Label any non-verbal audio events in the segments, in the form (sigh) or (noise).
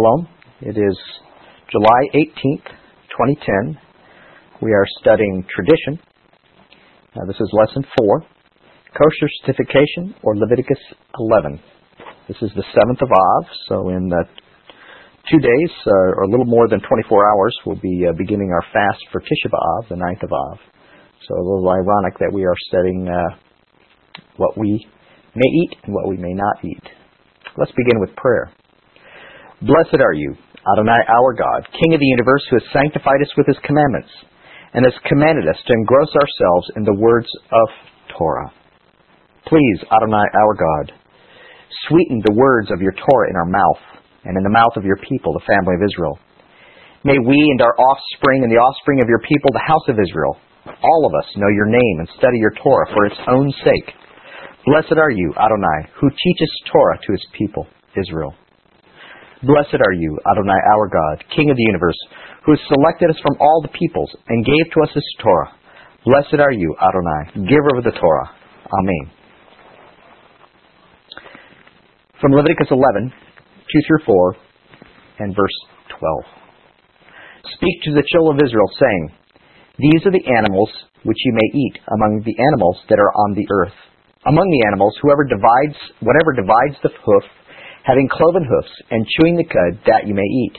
Shalom. It is July 18th, 2010. We are studying tradition. This is lesson 4, kosher certification or Leviticus 11. This is the 7th of Av, so in uh, two days, uh, or a little more than 24 hours, we'll be uh, beginning our fast for Tisha B'Av, the 9th of Av. So a little ironic that we are studying uh, what we may eat and what we may not eat. Let's begin with prayer. Blessed are you, Adonai our God, King of the universe, who has sanctified us with his commandments, and has commanded us to engross ourselves in the words of Torah. Please, Adonai our God, sweeten the words of your Torah in our mouth, and in the mouth of your people, the family of Israel. May we and our offspring and the offspring of your people, the house of Israel, all of us know your name and study your Torah for its own sake. Blessed are you, Adonai, who teaches Torah to his people, Israel. Blessed are you, Adonai our God, King of the universe, who has selected us from all the peoples and gave to us this Torah. Blessed are you, Adonai, giver of the Torah. Amen. From Leviticus 11, 2 through 4, and verse 12. Speak to the children of Israel, saying, These are the animals which you may eat among the animals that are on the earth. Among the animals, whoever divides, whatever divides the hoof having cloven hoofs, and chewing the cud, that you may eat.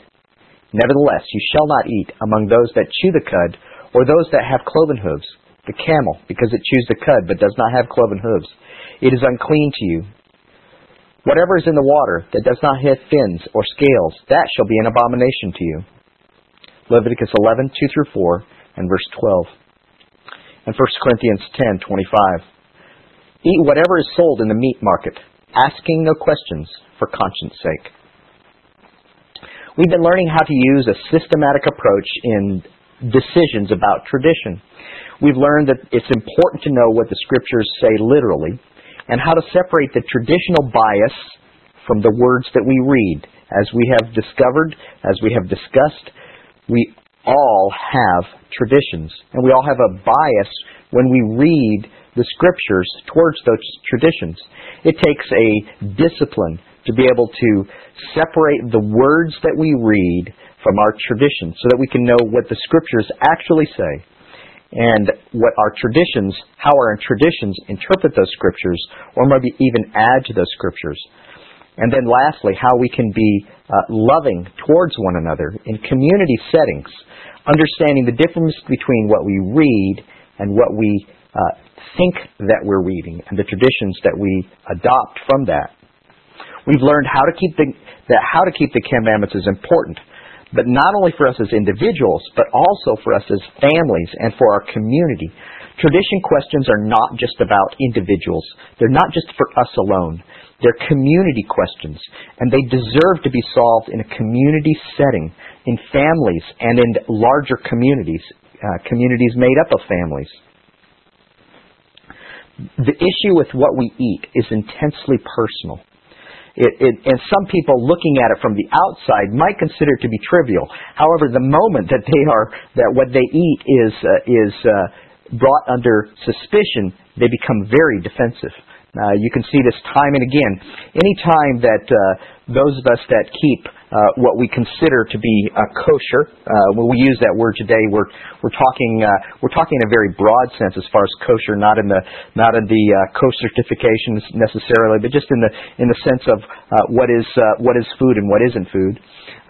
Nevertheless, you shall not eat among those that chew the cud, or those that have cloven hooves, the camel, because it chews the cud, but does not have cloven hooves. It is unclean to you. Whatever is in the water that does not have fins or scales, that shall be an abomination to you. Leviticus 11, 2 through 4, and verse 12. And 1 Corinthians 10, 25. Eat whatever is sold in the meat market, asking no questions for conscience sake. We've been learning how to use a systematic approach in decisions about tradition. We've learned that it's important to know what the scriptures say literally and how to separate the traditional bias from the words that we read. As we have discovered, as we have discussed, we all have traditions and we all have a bias when we read the scriptures towards those traditions. It takes a discipline to be able to separate the words that we read from our traditions so that we can know what the scriptures actually say and what our traditions, how our traditions interpret those scriptures or maybe even add to those scriptures. And then lastly, how we can be uh, loving towards one another in community settings, understanding the difference between what we read and what we uh, think that we're reading and the traditions that we adopt from that. We've learned how to keep the that how to keep the commandments is important, but not only for us as individuals, but also for us as families and for our community. Tradition questions are not just about individuals. They're not just for us alone. They're community questions, and they deserve to be solved in a community setting, in families, and in larger communities, uh, communities made up of families. The issue with what we eat is intensely personal. It, it, and some people looking at it from the outside might consider it to be trivial. However, the moment that they are that what they eat is uh, is uh, brought under suspicion, they become very defensive. Uh, you can see this time and again. Any time that uh, those of us that keep uh, what we consider to be uh, kosher. Uh, when we use that word today, we're we're talking uh, we're talking in a very broad sense as far as kosher, not in the not in the uh, kosher certifications necessarily, but just in the in the sense of uh, what is uh, what is food and what isn't food.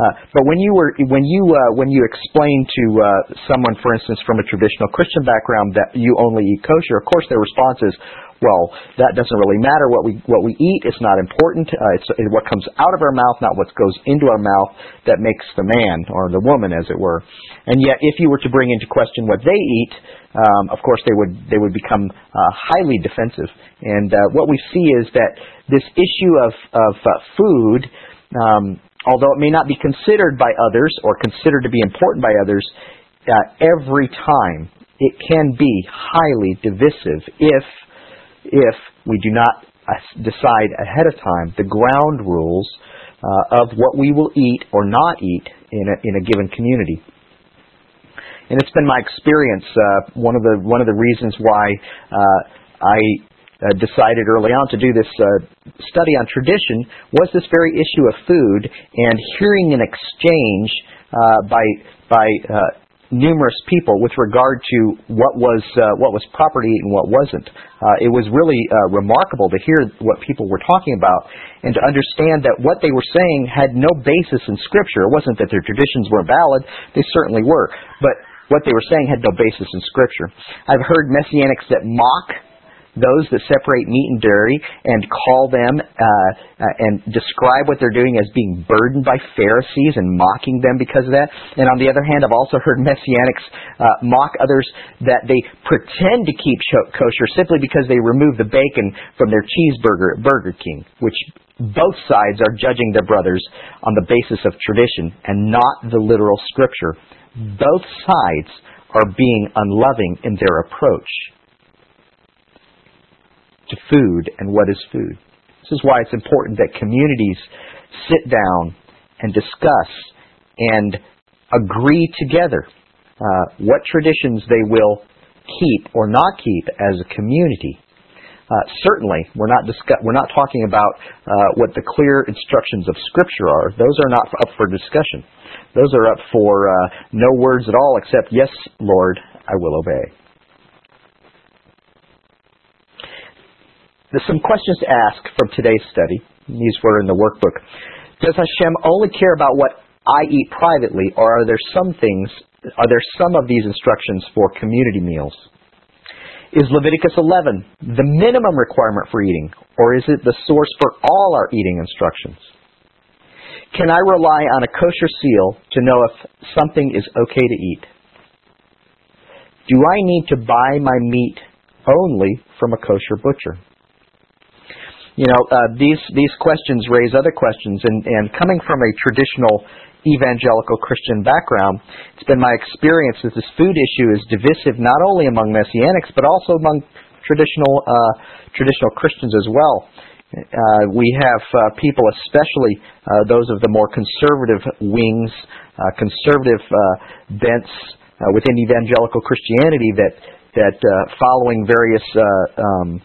Uh, but when you were when you uh, when you explain to uh, someone, for instance, from a traditional Christian background, that you only eat kosher, of course their response is, well, that doesn't really matter. What we what we eat is not important. Uh, it's, what comes out of our mouth, not what goes into our mouth, that makes the man or the woman, as it were. And yet, if you were to bring into question what they eat, um, of course they would they would become uh, highly defensive. And uh, what we see is that this issue of of uh, food. Um, although it may not be considered by others or considered to be important by others, uh, every time it can be highly divisive if if we do not uh, decide ahead of time the ground rules uh, of what we will eat or not eat in a, in a given community. And it's been my experience. Uh, one of the one of the reasons why uh, I uh, decided early on to do this uh, study on tradition was this very issue of food and hearing an exchange uh, by by uh, numerous people with regard to what was uh, what was property and what wasn't. Uh, it was really uh, remarkable to hear what people were talking about and to understand that what they were saying had no basis in Scripture. It wasn't that their traditions were valid; they certainly were, but what they were saying had no basis in Scripture. I've heard messianics that mock those that separate meat and dairy and call them uh, uh, and describe what they're doing as being burdened by Pharisees and mocking them because of that. And on the other hand, I've also heard messianics uh, mock others that they pretend to keep kosher simply because they remove the bacon from their cheeseburger at Burger King, which both sides are judging their brothers on the basis of tradition and not the literal scripture. Both sides are being unloving in their approach to food and what is food. This is why it's important that communities sit down and discuss and agree together uh, what traditions they will keep or not keep as a community. Uh, certainly, we're not discuss- we're not talking about uh, what the clear instructions of Scripture are. Those are not up for discussion. Those are up for uh, no words at all except "Yes, Lord, I will obey." There's some questions to ask from today's study. These were in the workbook. Does Hashem only care about what I eat privately, or are there some things, are there some of these instructions for community meals? Is Leviticus 11 the minimum requirement for eating, or is it the source for all our eating instructions? Can I rely on a kosher seal to know if something is okay to eat? Do I need to buy my meat only from a kosher butcher? You know, uh, these these questions raise other questions, and, and coming from a traditional evangelical Christian background, it's been my experience that this food issue is divisive not only among messianics but also among traditional uh, traditional Christians as well. Uh, we have uh, people, especially uh, those of the more conservative wings, uh, conservative uh, bents uh, within evangelical Christianity, that that uh, following various uh, um,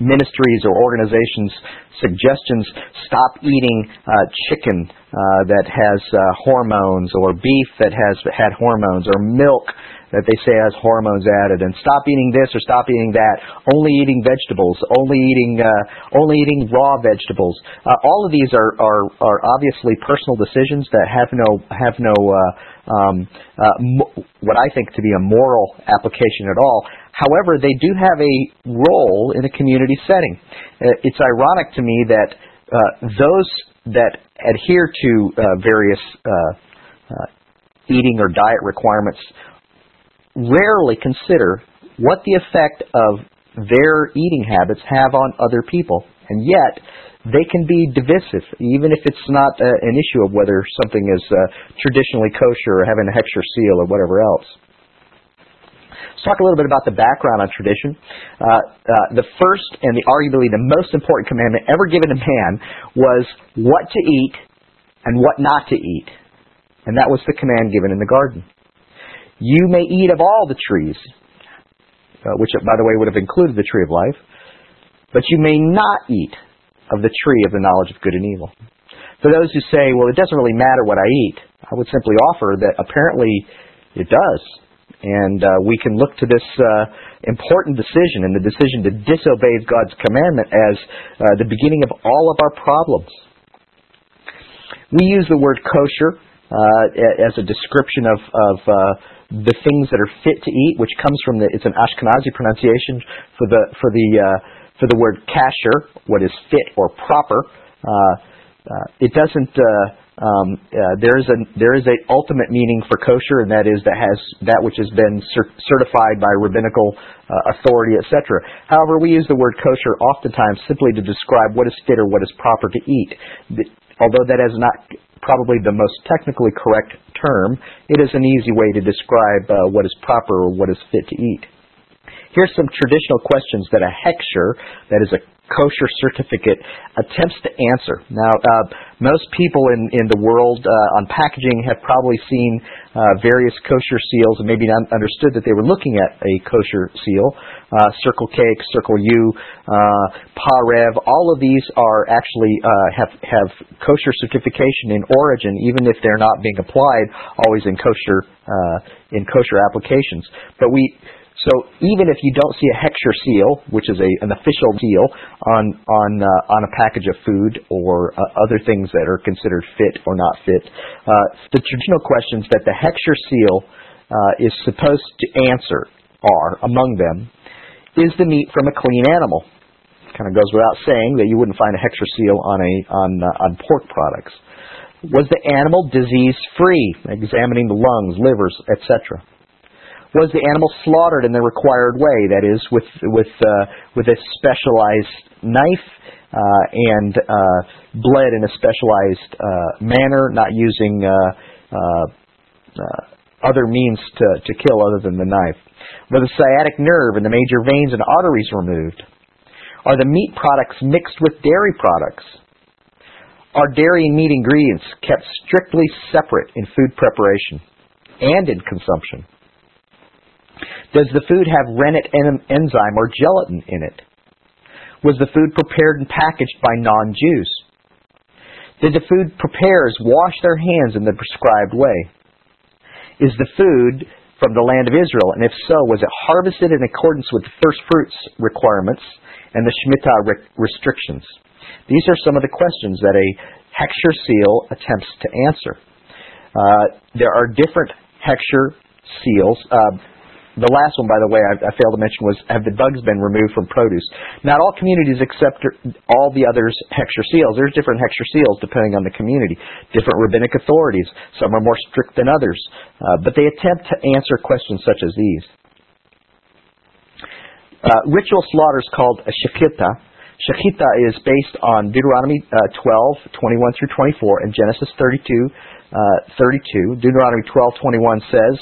ministries or organizations suggestions stop eating uh, chicken uh, that has uh, hormones or beef that has had hormones or milk that they say has hormones added and stop eating this or stop eating that. Only eating vegetables. Only eating uh, only eating raw vegetables. Uh, all of these are, are are obviously personal decisions that have no have no uh, um, uh, mo- what I think to be a moral application at all However, they do have a role in a community setting. Uh, it's ironic to me that uh, those that adhere to uh, various uh, uh, eating or diet requirements rarely consider what the effect of their eating habits have on other people. And yet, they can be divisive, even if it's not uh, an issue of whether something is traditionally kosher or having a hechsher seal or whatever else. Let's talk a little bit about the background on tradition. Uh, uh, the first and the arguably the most important commandment ever given to man was what to eat and what not to eat. And that was the command given in the garden. You may eat of all the trees, uh, which, by the way, would have included the tree of life, but you may not eat of the tree of the knowledge of good and evil. For those who say, well, it doesn't really matter what I eat, I would simply offer that apparently it does. And uh, we can look to this uh, important decision and the decision to disobey God's commandment as uh, the beginning of all of our problems. We use the word kosher uh, as a description of, of uh, the things that are fit to eat, which comes from the it's an Ashkenazi pronunciation for the for the uh, for the word kasher, what is fit or proper. it doesn't um, uh, there is a there is a ultimate meaning for kosher, and that is that has that which has been cer- certified by rabbinical uh, authority, etc. However, we use the word kosher oftentimes simply to describe what is fit or what is proper to eat. The, although that is not probably the most technically correct term, it is an easy way to describe uh, what is proper or what is fit to eat. Here's some traditional questions that a hechsher, that is a kosher certificate attempts to answer. Now, uh, most people in, in the world uh, on packaging have probably seen uh, various kosher seals and maybe not understood that they were looking at a kosher seal. Uh, Circle K, Circle U, uh, Parev, all of these are actually uh, have have kosher certification in origin, even if they're not being applied always in kosher in kosher applications. But we so even if you don't see a Heksher seal, which is a, an official seal on on uh, on a package of food or uh, other things that are considered fit or not fit, uh, the traditional questions that the Heksher seal uh, is supposed to answer are, among them, is the meat from a clean animal? Kind of goes without saying that you wouldn't find a Heksher seal on a on uh, on pork products. Was the animal disease free? Examining the lungs, livers, etc was the animal slaughtered in the required way, that is, with with uh, with a specialized knife uh, and uh, bled in a specialized uh, manner, not using uh, uh, uh, other means to, to kill other than the knife. Was the sciatic nerve and the major veins and arteries removed? Are the meat products mixed with dairy products? Are dairy and meat ingredients kept strictly separate in food preparation and in consumption? Does the food have rennet enzyme or gelatin in it? Was the food prepared and packaged by non-Jews? Did the food preparers wash their hands in the prescribed way? Is the food from the land of Israel, and if so, was it harvested in accordance with the first fruits requirements and the Shemitah restrictions? These are some of the questions that a Heksher seal attempts to answer. Uh, there are different Heksher seals. Uh, the last one, by the way, I, I, failed to mention was have the bugs been removed from produce? Not all communities accept all the others Heksher seals. There's different Heksher seals depending on the community. Different rabbinic authorities. Some are more strict than others. Uh, but they attempt to answer questions such as these. Uh, ritual slaughters called a shechita. Shechita is based on Deuteronomy uh, 12, 21 through 24, and Genesis 32, uh, 32. Deuteronomy 12:21 says,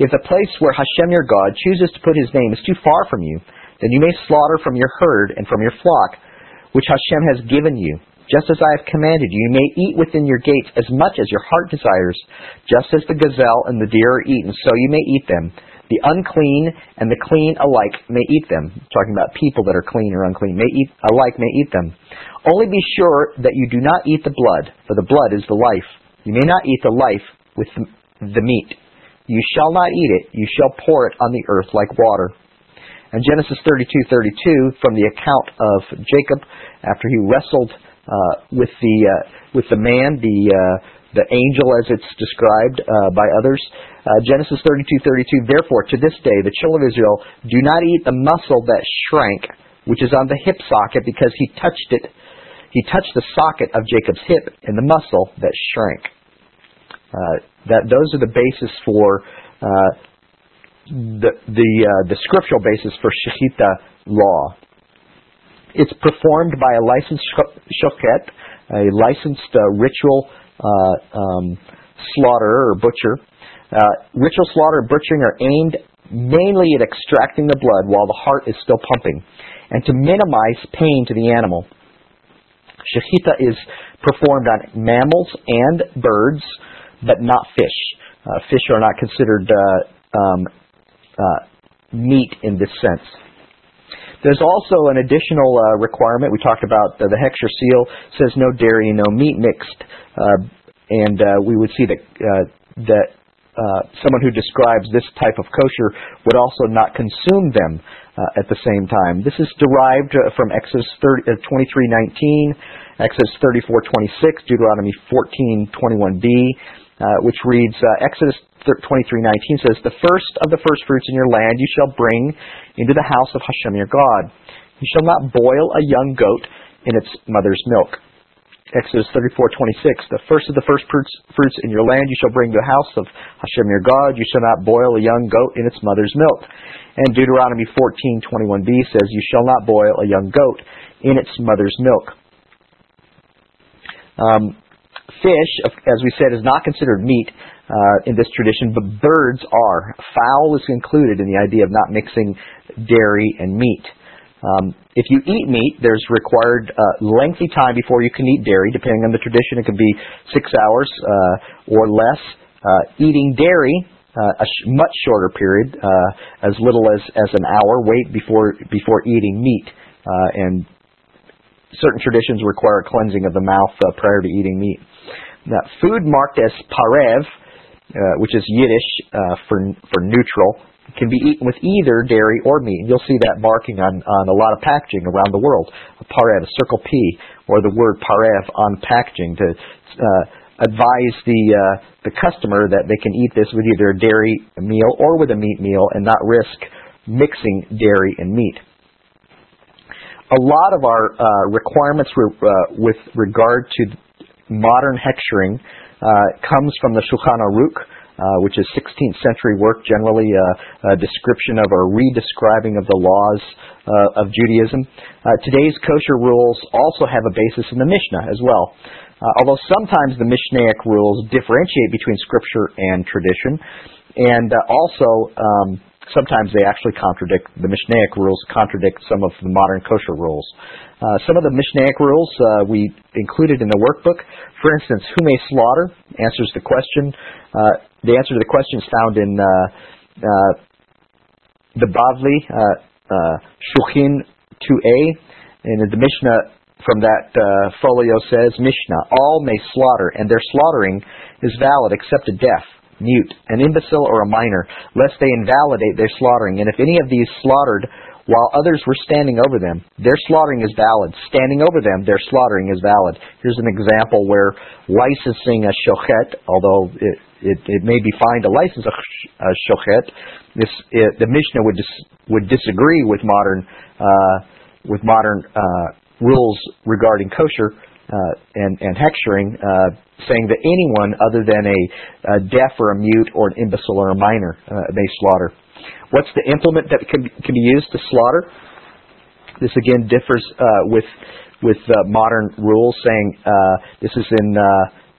"If the place where Hashem your God chooses to put His name is too far from you, then you may slaughter from your herd and from your flock, which Hashem has given you, just as I have commanded you. You may eat within your gates as much as your heart desires, just as the gazelle and the deer are eaten, so you may eat them." The unclean and the clean alike may eat them. Talking about people that are clean or unclean, may eat alike may eat them. Only be sure that you do not eat the blood, for the blood is the life you may not eat the life with the meat. You shall not eat it. You shall pour it on the earth like water. And Genesis 32:32, from the account of Jacob after he wrestled uh, with the uh, with the man, the uh, the angel as it's described uh, by others. Uh, Genesis 32:32. Therefore, to this day, the children of Israel do not eat the muscle that shrank, which is on the hip socket, because he touched it. He touched the socket of Jacob's hip and the muscle that shrank. Uh, that those are the basis for uh, the the, uh, the scriptural basis for shechita law. It's performed by a licensed shochet, a licensed uh, ritual uh, um, slaughterer or butcher. Uh, ritual slaughter and butchering are aimed mainly at extracting the blood while the heart is still pumping, and to minimize pain to the animal. Shechita is performed on mammals and birds but not fish. Uh, fish are not considered uh, um, uh, meat in this sense. There's also an additional uh, requirement. We talked about uh, the Heksher seal says no dairy, no meat mixed, uh, and we would see that that someone who describes this type of kosher would also not consume them at the same time. This is derived from Exodus 30, 23:19, Exodus 34:26, Deuteronomy 14:21b, uh, which reads uh, Exodus 23:19 says, "The first of the first fruits in your land you shall bring into the house of Hashem your God. You shall not boil a young goat in its mother's milk." Exodus 34:26, "The first of the first fruits, in your land you shall bring to the house of Hashem your God. You shall not boil a young goat in its mother's milk." And Deuteronomy 14:21b says, "You shall not boil a young goat in its mother's milk." Um, Fish, as we said, is not considered meat uh, in this tradition, but birds are. Fowl is included in the idea of not mixing dairy and meat. Um, if you eat meat, there's required uh, lengthy time before you can eat dairy. Depending on the tradition, it could be six hours uh, or less. Uh, eating dairy, uh, a sh- much shorter period, uh, as little as, as an hour. Wait before before eating meat, uh, and certain traditions require cleansing of the mouth prior to eating meat. Now, food marked as parev, which is Yiddish for for neutral, can be eaten with either dairy or meat. And you'll see that marking on, on a lot of packaging around the world. A parev, a circle P, or the word parev on packaging to uh, advise the uh, the customer that they can eat this with either a dairy meal or with a meat meal and not risk mixing dairy and meat. A lot of our uh, requirements re- uh, with regard to modern hechshering uh, comes from the Shulchan Aruch, which is 16th century work, generally uh, a description of or redescribing of the laws uh, of Judaism. Uh, today's kosher rules also have a basis in the Mishnah as well. Uh, although sometimes the Mishnaic rules differentiate between scripture and tradition, and uh, also um, sometimes they actually contradict the Mishnaic rules, contradict some of the modern kosher rules. Uh, some of the Mishnaic rules uh, we included in the workbook. For instance, who may slaughter answers the question. Uh, the answer to the question is found in uh, uh, the Bavli, Chulin 2a, and the Mishnah from that folio says, Mishnah, all may slaughter, and their slaughtering is valid except a deaf, mute, an imbecile, or a minor, lest they invalidate their slaughtering. And if any of these slaughtered while others were standing over them. Their slaughtering is valid. Standing over them, their slaughtering is valid. Here's an example where licensing a shochet, although it, it, it may be fine to license a, a shochet, this, it, the Mishnah would dis, would disagree with modern uh, with modern uh, rules regarding kosher uh, and, and hechshering, uh, saying that anyone other than a, a deaf or a mute or an imbecile or a minor uh, may slaughter. What's the implement that can, can be used to slaughter? This again differs uh, with with modern rules, saying this is in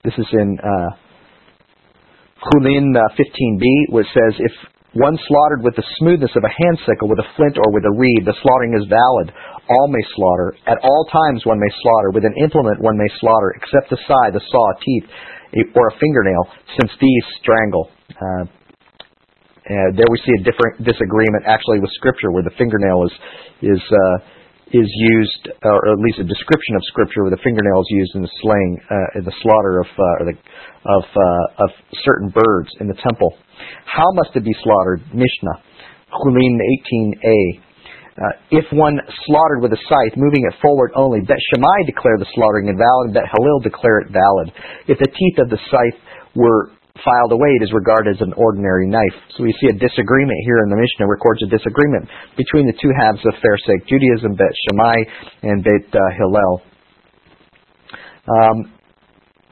this is in Chulin 15b, which says if one slaughtered with the smoothness of a hand sickle, with a flint, or with a reed, the slaughtering is valid. All may slaughter. At all times one may slaughter. With an implement one may slaughter, except the scythe, the saw, teeth, or a fingernail, since these strangle. Uh, uh, there we see a different disagreement actually with Scripture, where the fingernail is is uh, is used, or at least a description of Scripture where the fingernail is used in the slaying, uh, in the slaughter of uh, the, of uh, of certain birds in the temple. How must it be slaughtered? Mishnah, Chulin 18a. Uh, if one slaughtered with a scythe, moving it forward only, Bet Shammai declare the slaughtering invalid, Bet Hillel declare it valid. If the teeth of the scythe were filed away, it is regarded as an ordinary knife. So we see a disagreement here in the Mishnah, records a disagreement between the two halves of Pharisaic Judaism, Bet Shammai and Bet uh, Hillel. Um,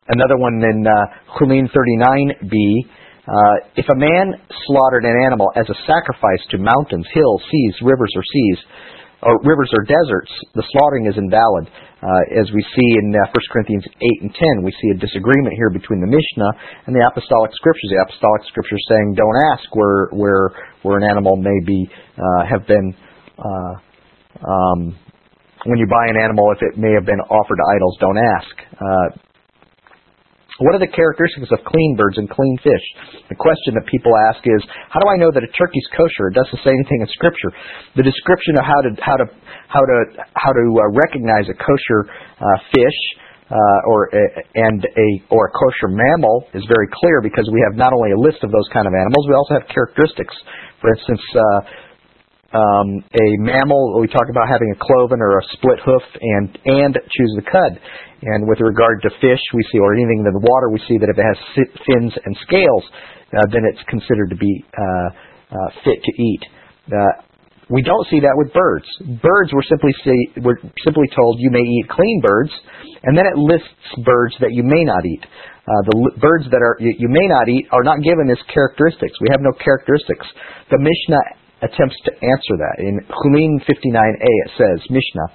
another one in uh, Chulin 39b. Uh, if a man slaughtered an animal as a sacrifice to mountains, hills, seas, rivers, or seas, or rivers or deserts, the slaughtering is invalid. Uh, as we see in uh, 1 Corinthians 8 and 10, we see a disagreement here between the Mishnah and the Apostolic Scriptures. The Apostolic Scriptures saying, "Don't ask where where where an animal may be uh, have been." Uh, um, when you buy an animal, if it may have been offered to idols, don't ask. Uh, what are the characteristics of clean birds and clean fish? The question that people ask is, how do I know that a turkey's kosher? It doesn't say anything in Scripture. The description of how to how to how to how to uh, recognize a kosher uh, fish uh, or a, and a or a kosher mammal is very clear because we have not only a list of those kind of animals, we also have characteristics. For instance. Uh, um, a mammal, we talk about having a cloven or a split hoof and and chews the cud. And with regard to fish, we see, or anything in the water, we see that if it has fins and scales, uh, then it's considered to be uh, uh, fit to eat. Uh, we don't see that with birds. Birds were simply say, were simply told you may eat clean birds, and then it lists birds that you may not eat. Uh, the birds that are you, you may not eat are not given as characteristics. We have no characteristics. The Mishnah attempts to answer that. In Chulin 59a, it says, Mishnah,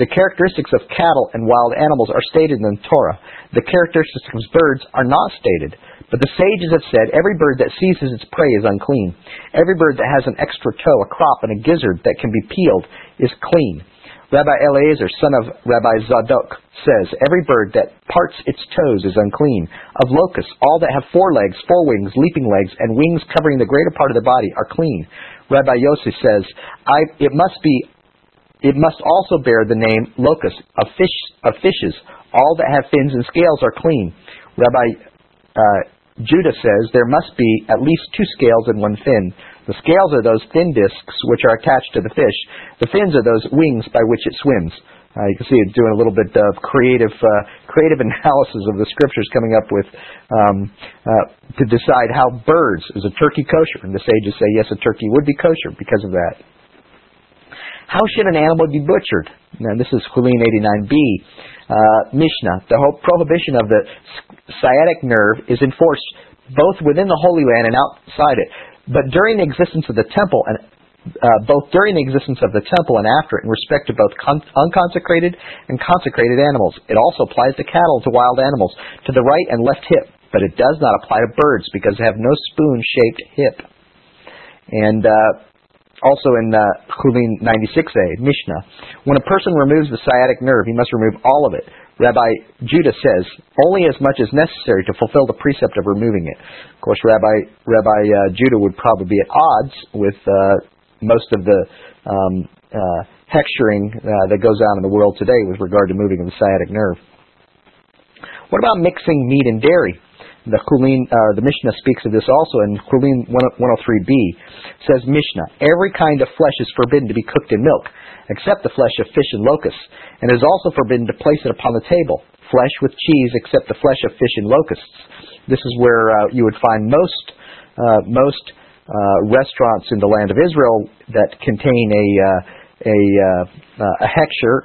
the characteristics of cattle and wild animals are stated in the Torah. The characteristics of birds are not stated, but the sages have said every bird that seizes its prey is unclean. Every bird that has an extra toe, a crop, and a gizzard that can be peeled is clean. Rabbi Eliezer, son of Rabbi Zadok, says, Every bird that parts its toes is unclean. Of locusts, all that have four legs, four wings, leaping legs, and wings covering the greater part of the body are clean. Rabbi Yossi says, It must be it must also bear the name locust of fish of fishes. All that have fins and scales are clean. Rabbi uh, Judah says there must be at least two scales and one fin. The scales are those thin discs which are attached to the fish. The fins are those wings by which it swims. Uh, you can see it's doing a little bit of creative, uh, creative (laughs) analysis of the scriptures, coming up with um, uh, to decide how birds is a turkey kosher. And the sages say yes, a turkey would be kosher because of that. How should an animal be butchered? Now, this is Chulin 89b. Uh, Mishnah. The whole prohibition of the sciatic nerve is enforced both within the Holy Land and outside it. But during the existence of the temple and uh, both during the existence of the temple and after it in respect to both con- unconsecrated and consecrated animals. It also applies to cattle, to wild animals, to the right and left hip, but it does not apply to birds because they have no spoon-shaped hip. And uh, also in uh, Chulin 96a, Mishnah, when a person removes the sciatic nerve, he must remove all of it. Rabbi Judah says, only as much as necessary to fulfill the precept of removing it. Of course, Rabbi, Rabbi uh, Judah would probably be at odds with uh, most of the um, uh, uh, that goes on in the world today with regard to moving of the sciatic nerve. What about mixing meat and dairy? The Chulin, uh, the Mishnah speaks of this also in Chulin 103b. Says Mishnah, every kind of flesh is forbidden to be cooked in milk, except the flesh of fish and locusts, and is also forbidden to place it upon the table. Flesh with cheese, except the flesh of fish and locusts. This is where uh, you would find most uh, most uh, restaurants in the land of Israel that contain a uh, a uh, a hechsher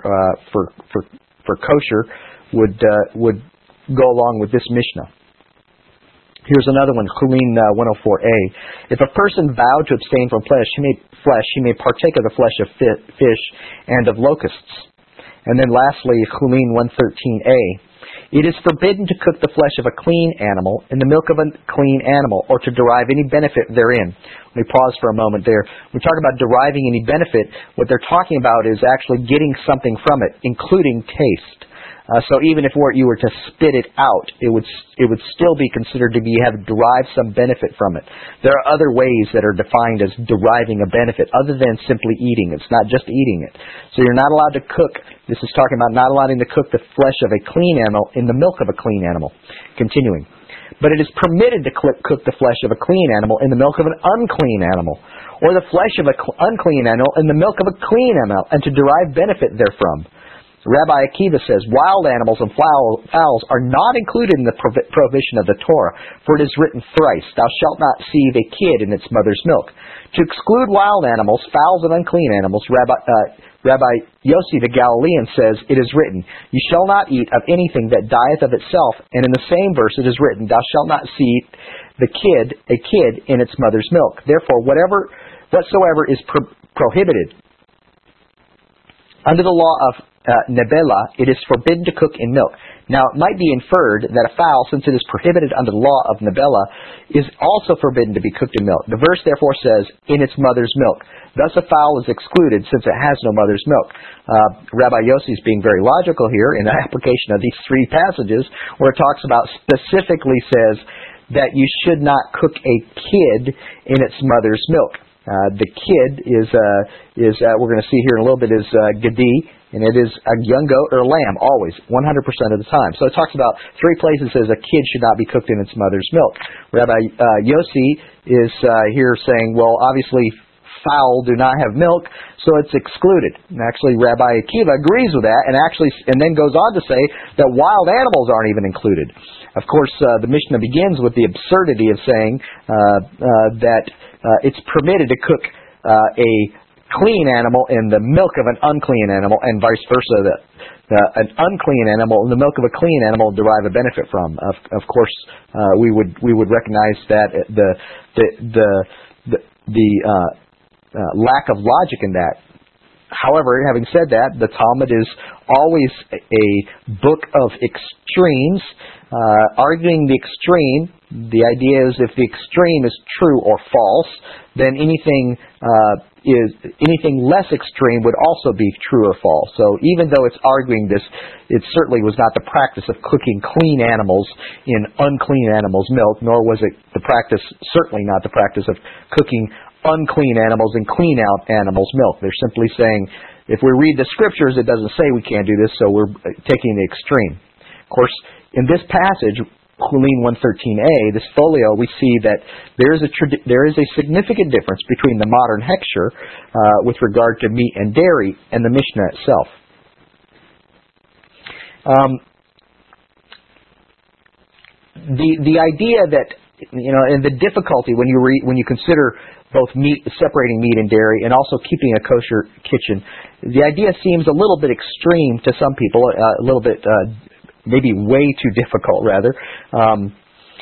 for for for kosher would would go along with this Mishnah. Here's another one, Chulin uh, 104a. If a person vowed to abstain from flesh, he may flesh, he may partake of the flesh of fish and of locusts. And then lastly, Chulin 113a. It is forbidden to cook the flesh of a clean animal in the milk of a clean animal, or to derive any benefit therein. Let me pause for a moment there. When we talk about deriving any benefit, what they're talking about is actually getting something from it, including taste. Uh, so even if you were to spit it out, it would it would still be considered to be have derived some benefit from it. There are other ways that are defined as deriving a benefit other than simply eating. It's not just eating it. So you're not allowed to cook. This is talking about not allowing to cook the flesh of a clean animal in the milk of a clean animal. Continuing. But it is permitted to cook the flesh of a clean animal in the milk of an unclean animal, or the flesh of an unclean animal in the milk of a clean animal, and to derive benefit therefrom. Rabbi Akiva says, wild animals and fowls are not included in the prohibition of the Torah, for it is written thrice, Thou shalt not seethe a kid in its mother's milk. To exclude wild animals, fowls, and unclean animals, Rabbi, uh, Rabbi Yossi the Galilean says, It is written, You shall not eat of anything that dieth of itself. And in the same verse it is written, Thou shalt not seethe the kid, a kid, in its mother's milk. Therefore, whatever, whatsoever is pro- prohibited under the law of uh, nebela, it is forbidden to cook in milk. Now, it might be inferred that a fowl, since it is prohibited under the law of nebela, is also forbidden to be cooked in milk. The verse therefore says, in its mother's milk. Thus, a fowl is excluded since it has no mother's milk. Uh, Rabbi Yossi is being very logical here in the (laughs) application of these three passages, where it talks about specifically says that you should not cook a kid in its mother's milk. Uh, the kid is uh, is uh, we're going to see here in a little bit is uh, gadi, and it is a young goat or a lamb always, 100% of the time. So it talks about three places says a kid should not be cooked in its mother's milk. Rabbi uh, Yossi is uh, here saying, well, obviously fowl do not have milk, so it's excluded. And actually, Rabbi Akiva agrees with that, and actually, and then goes on to say that wild animals aren't even included. Of course, uh, the Mishnah begins with the absurdity of saying uh, uh, that uh, it's permitted to cook uh, a clean animal in the milk of an unclean animal, and vice versa. That an unclean animal in the milk of a clean animal derive a benefit from. Of, of course, uh, we would we would recognize that the the the the, the uh, lack of logic in that however, having said that, the Talmud is always a book of extremes, uh, arguing the extreme. The idea is if the extreme is true or false, then anything uh, is anything less extreme would also be true or false. So even though it's arguing this, it certainly was not the practice of cooking clean animals in unclean animals' milk, nor was it the practice, certainly not the practice of cooking unclean animals and clean out animals' milk. They're simply saying, if we read the scriptures, it doesn't say we can't do this, so we're taking the extreme. Of course, in this passage, Chulin 113a, this folio, we see that there is a there is a significant difference between the modern hechsher uh, with regard to meat and dairy and the Mishnah itself. Um, the the idea that you know, and the difficulty when you re- when you consider both meat separating meat and dairy and also keeping a kosher kitchen, the idea seems a little bit extreme to some people, uh, a little bit uh, maybe way too difficult rather. Um,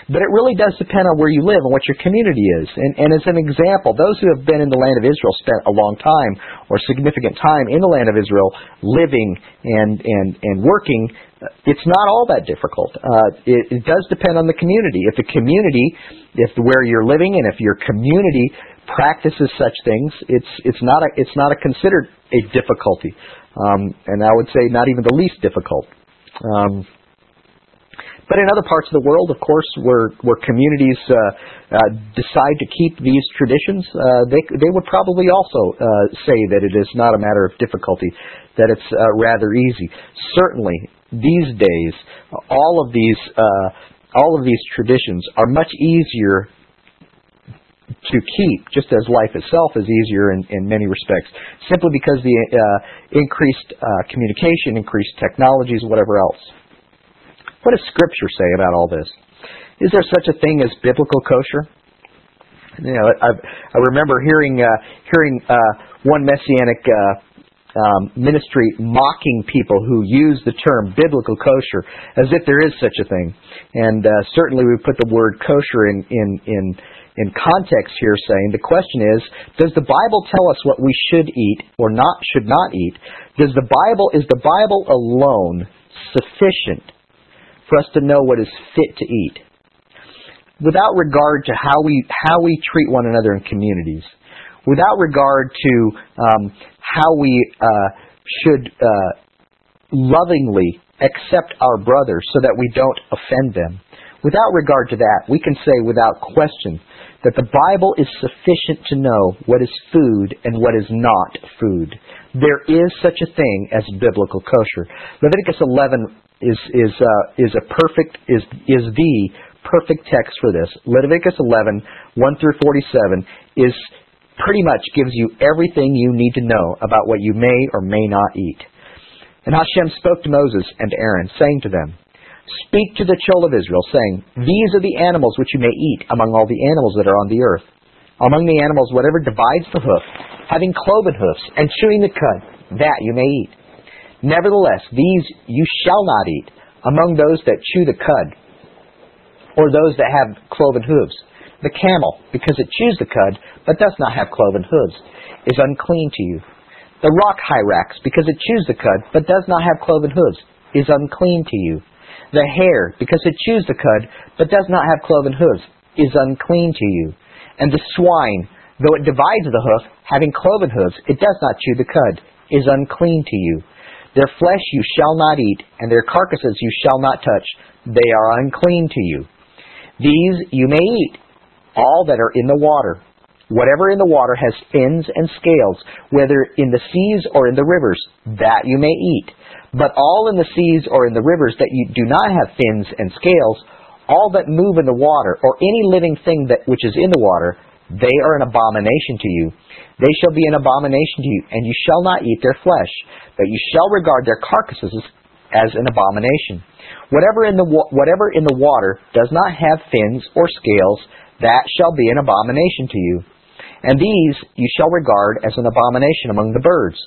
but it really does depend on where you live and what your community is. And, and as an example, those who have been in the land of Israel spent a long time or significant time in the land of Israel living and, and, and working. It's not all that difficult. Uh, it, it does depend on the community. If the community, if where you're living and if your community practices such things, it's, it's, not, a, it's not a considered a difficulty. Um, and I would say not even the least difficult. Um, but in other parts of the world, of course, where where communities uh, uh, decide to keep these traditions, uh, they they would probably also uh, say that it is not a matter of difficulty, that it's uh, rather easy. Certainly, these days, all of these uh, all of these traditions are much easier to keep, just as life itself is easier in, in many respects, simply because the uh, increased uh, communication, increased technologies, whatever else. What does Scripture say about all this? Is there such a thing as biblical kosher? You know, I, I remember hearing uh, hearing uh, one messianic uh, um, ministry mocking people who use the term biblical kosher as if there is such a thing, and uh, certainly we put the word kosher in in in in context here, saying the question is, does the Bible tell us what we should eat or not should not eat? Does the Bible is the Bible alone sufficient for us to know what is fit to eat. Without regard to how we how we treat one another in communities, without regard to um, how we uh, should uh, lovingly accept our brothers so that we don't offend them, without regard to that, we can say without question that the Bible is sufficient to know what is food and what is not food. There is such a thing as biblical kosher. Leviticus 11 is is uh, is a perfect is is the perfect text for this. Leviticus 11 1 through 47 is pretty much gives you everything you need to know about what you may or may not eat. And Hashem spoke to Moses and Aaron, saying to them, Speak to the children of Israel, saying, These are the animals which you may eat among all the animals that are on the earth. Among the animals, whatever divides the hoof, having cloven hoofs, and chewing the cud, that you may eat. Nevertheless, these you shall not eat among those that chew the cud, or those that have cloven hooves. The camel, because it chews the cud, but does not have cloven hooves, is unclean to you. The rock hyrax, because it chews the cud, but does not have cloven hooves, is unclean to you. The hare, because it chews the cud, but does not have cloven hooves, is unclean to you. And the swine, though it divides the hoof, having cloven hooves, it does not chew the cud, is unclean to you. Their flesh you shall not eat, and their carcasses you shall not touch. They are unclean to you. These you may eat, all that are in the water. Whatever in the water has fins and scales, whether in the seas or in the rivers, that you may eat. But all in the seas or in the rivers that you do not have fins and scales, all that move in the water, or any living thing that which is in the water, they are an abomination to you. They shall be an abomination to you, and you shall not eat their flesh, but you shall regard their carcasses as an abomination. Whatever in the whatever in the water does not have fins or scales, that shall be an abomination to you. And these you shall regard as an abomination among the birds.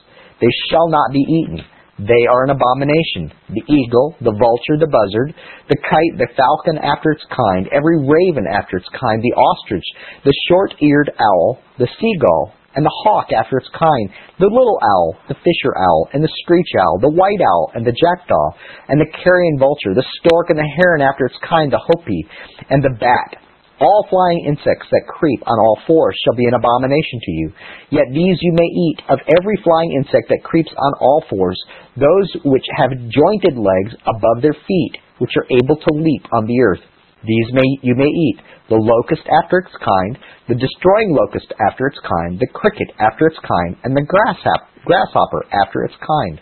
They shall not be eaten. They are an abomination. The eagle, the vulture, the buzzard, the kite, the falcon after its kind, every raven after its kind, the ostrich, the short eared owl, the seagull, and the hawk after its kind, the little owl, the fisher owl, and the screech owl, the white owl, and the jackdaw, and the carrion vulture, the stork and the heron after its kind, the hoopoe, and the bat. All flying insects that creep on all fours shall be an abomination to you. Yet these you may eat of every flying insect that creeps on all fours, those which have jointed legs above their feet, which are able to leap on the earth. These may you may eat the locust after its kind, the destroying locust after its kind, the cricket after its kind, and the grasshopper after its kind.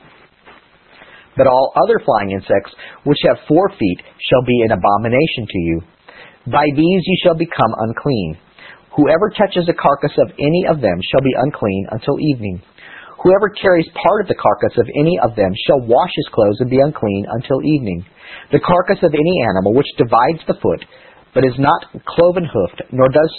But all other flying insects which have four feet shall be an abomination to you. By these you shall become unclean. Whoever touches the carcass of any of them shall be unclean until evening. Whoever carries part of the carcass of any of them shall wash his clothes and be unclean until evening. The carcass of any animal which divides the foot, but is not cloven hoofed, nor does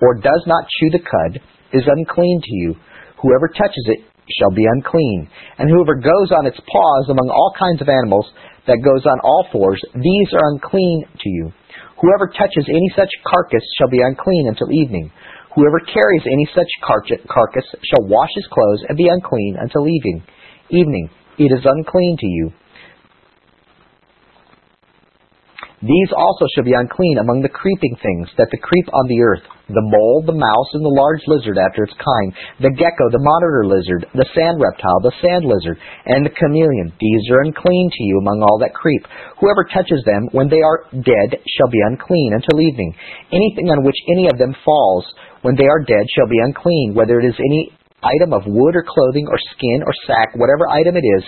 or does not chew the cud, is unclean to you. Whoever touches it shall be unclean. And whoever goes on its paws among all kinds of animals, that goes on all fours, these are unclean to you. Whoever touches any such carcass shall be unclean until evening. Whoever carries any such carcass shall wash his clothes and be unclean until evening. Evening, it is unclean to you. These also shall be unclean among the creeping things that the creep on the earth the mole, the mouse, and the large lizard after its kind, the gecko, the monitor lizard, the sand reptile, the sand lizard, and the chameleon. These are unclean to you among all that creep. Whoever touches them when they are dead shall be unclean until evening. Anything on which any of them falls when they are dead shall be unclean, whether it is any item of wood or clothing or skin or sack, whatever item it is,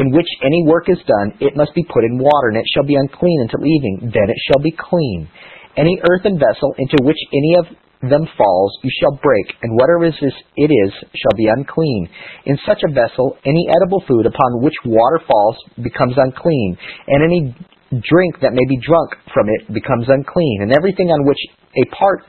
in which any work is done, it must be put in water, and it shall be unclean until evening. Then it shall be clean. Any earthen vessel into which any of them falls, you shall break, and whatever it is, it is shall be unclean. In such a vessel, any edible food upon which water falls becomes unclean, and any drink that may be drunk from it becomes unclean, and everything on which a part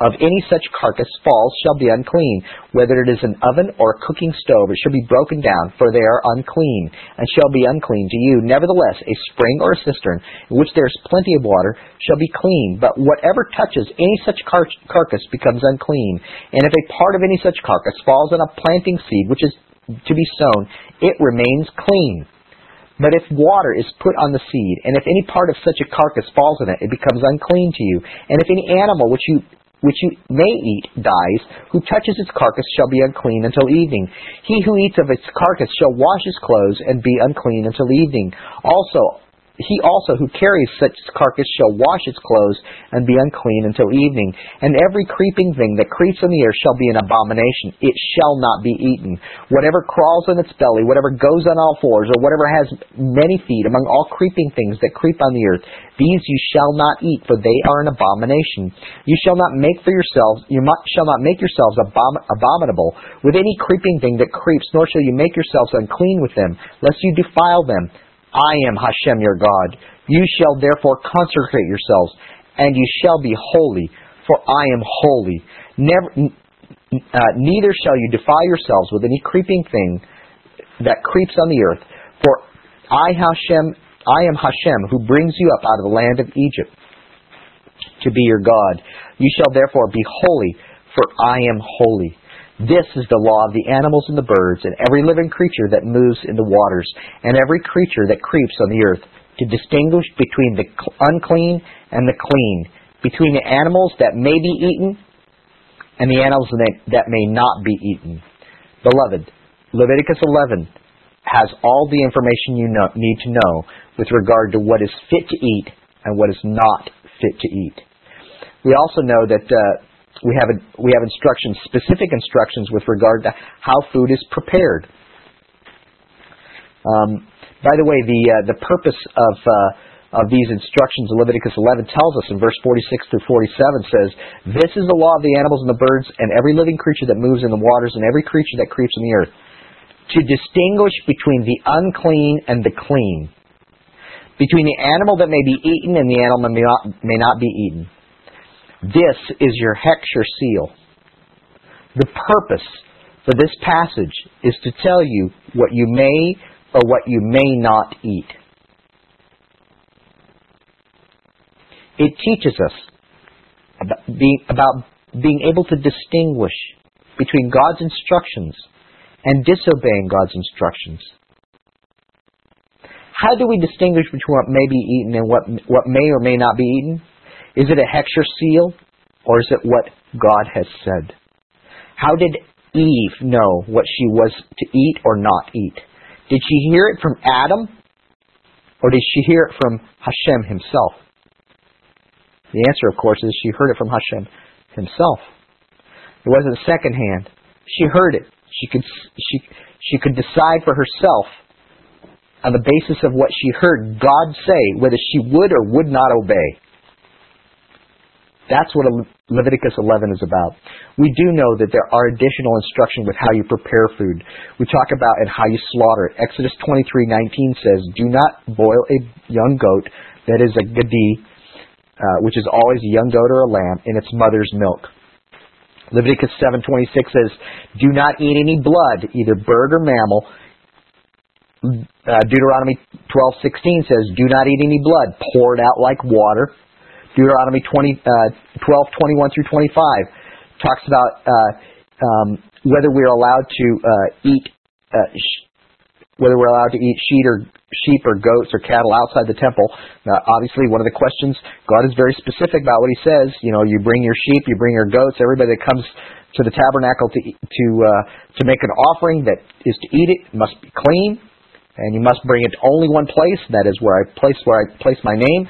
of any such carcass falls shall be unclean, whether it is an oven or a cooking stove, it shall be broken down, for they are unclean, and shall be unclean to you. Nevertheless, a spring or a cistern, in which there is plenty of water, shall be clean, but whatever touches any such car- carcass becomes unclean. And if a part of any such carcass falls on a planting seed, which is to be sown, it remains clean. But if water is put on the seed, and if any part of such a carcass falls on it, it becomes unclean to you. And if any animal which you which you may eat dies, who touches its carcass shall be unclean until evening. He who eats of its carcass shall wash his clothes and be unclean until evening. Also, he also who carries such carcass shall wash his clothes and be unclean until evening. And every creeping thing that creeps on the earth shall be an abomination. It shall not be eaten. Whatever crawls on its belly, whatever goes on all fours, or whatever has many feet among all creeping things that creep on the earth, these you shall not eat, for they are an abomination. You shall not make for yourselves, you shall not make yourselves abom- abominable with any creeping thing that creeps, nor shall you make yourselves unclean with them, lest you defile them. I am Hashem your God. You shall therefore consecrate yourselves, and you shall be holy, for I am holy. Never, uh, neither shall you defile yourselves with any creeping thing that creeps on the earth, for I Hashem, I am Hashem, who brings you up out of the land of Egypt to be your God. You shall therefore be holy, for I am holy. This is the law of the animals and the birds, and every living creature that moves in the waters, and every creature that creeps on the earth, to distinguish between the unclean and the clean, between the animals that may be eaten and the animals that may not be eaten. Beloved, Leviticus 11 has all the information you know, need to know with regard to what is fit to eat and what is not fit to eat. We also know that uh, we have a, we have instructions, specific instructions with regard to how food is prepared. Um, by the way, the uh, the purpose of uh, of these instructions in Leviticus 11 tells us in verse 46 through 47 says, "This is the law of the animals and the birds and every living creature that moves in the waters and every creature that creeps on the earth, to distinguish between the unclean and the clean, between the animal that may be eaten and the animal may not, may not be eaten." This is your Hechsher seal. The purpose for this passage is to tell you what you may or what you may not eat. It teaches us about being, about being able to distinguish between God's instructions and disobeying God's instructions. How do we distinguish between what may be eaten and what, what may or may not be eaten? Is it a Hechsher seal or is it what God has said? How did Eve know what she was to eat or not eat? Did she hear it from Adam or did she hear it from Hashem himself? The answer, of course, is she heard it from Hashem himself. It wasn't secondhand. She heard it. She could she she could decide for herself on the basis of what she heard God say whether she would or would not obey. That's what Leviticus 11 is about. We do know that there are additional instruction with how you prepare food. We talk about and how you slaughter it. Exodus 23:19 says, "Do not boil a young goat that is a gadi, uh, which is always a young goat or a lamb, in its mother's milk." Leviticus 7:26 says, "Do not eat any blood, either bird or mammal." Uh, Deuteronomy 12:16 says, "Do not eat any blood. Pour it out like water." Deuteronomy 20, uh, 12, 21 through 25 talks about uh, um, whether we're allowed to uh, eat, uh, sh- whether we're allowed to eat sheep or sheep or goats or cattle outside the temple. Now, obviously, one of the questions God is very specific about what He says. You know, you bring your sheep, you bring your goats. Everybody that comes to the tabernacle to to uh, to make an offering that is to eat it must be clean, and you must bring it to only one place. That is where I place where I place my name.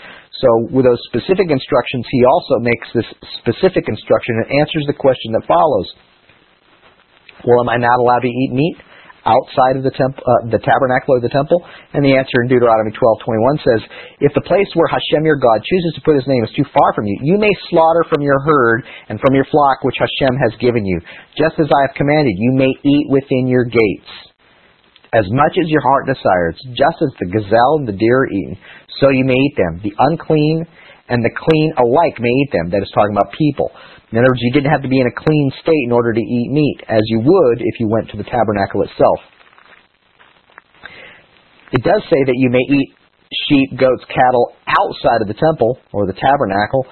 So with those specific instructions, he also makes this specific instruction and answers the question that follows. Well, am I not allowed to eat meat outside of the temple, uh, the tabernacle or the temple? And the answer in Deuteronomy 12:21 says, "If the place where Hashem your God chooses to put His name is too far from you, you may slaughter from your herd and from your flock which Hashem has given you, just as I have commanded. You may eat within your gates." As much as your heart desires, just as the gazelle and the deer are eaten, so you may eat them. The unclean and the clean alike may eat them. That is talking about people. In other words, you didn't have to be in a clean state in order to eat meat, as you would if you went to the tabernacle itself. It does say that you may eat sheep, goats, cattle outside of the temple or the tabernacle,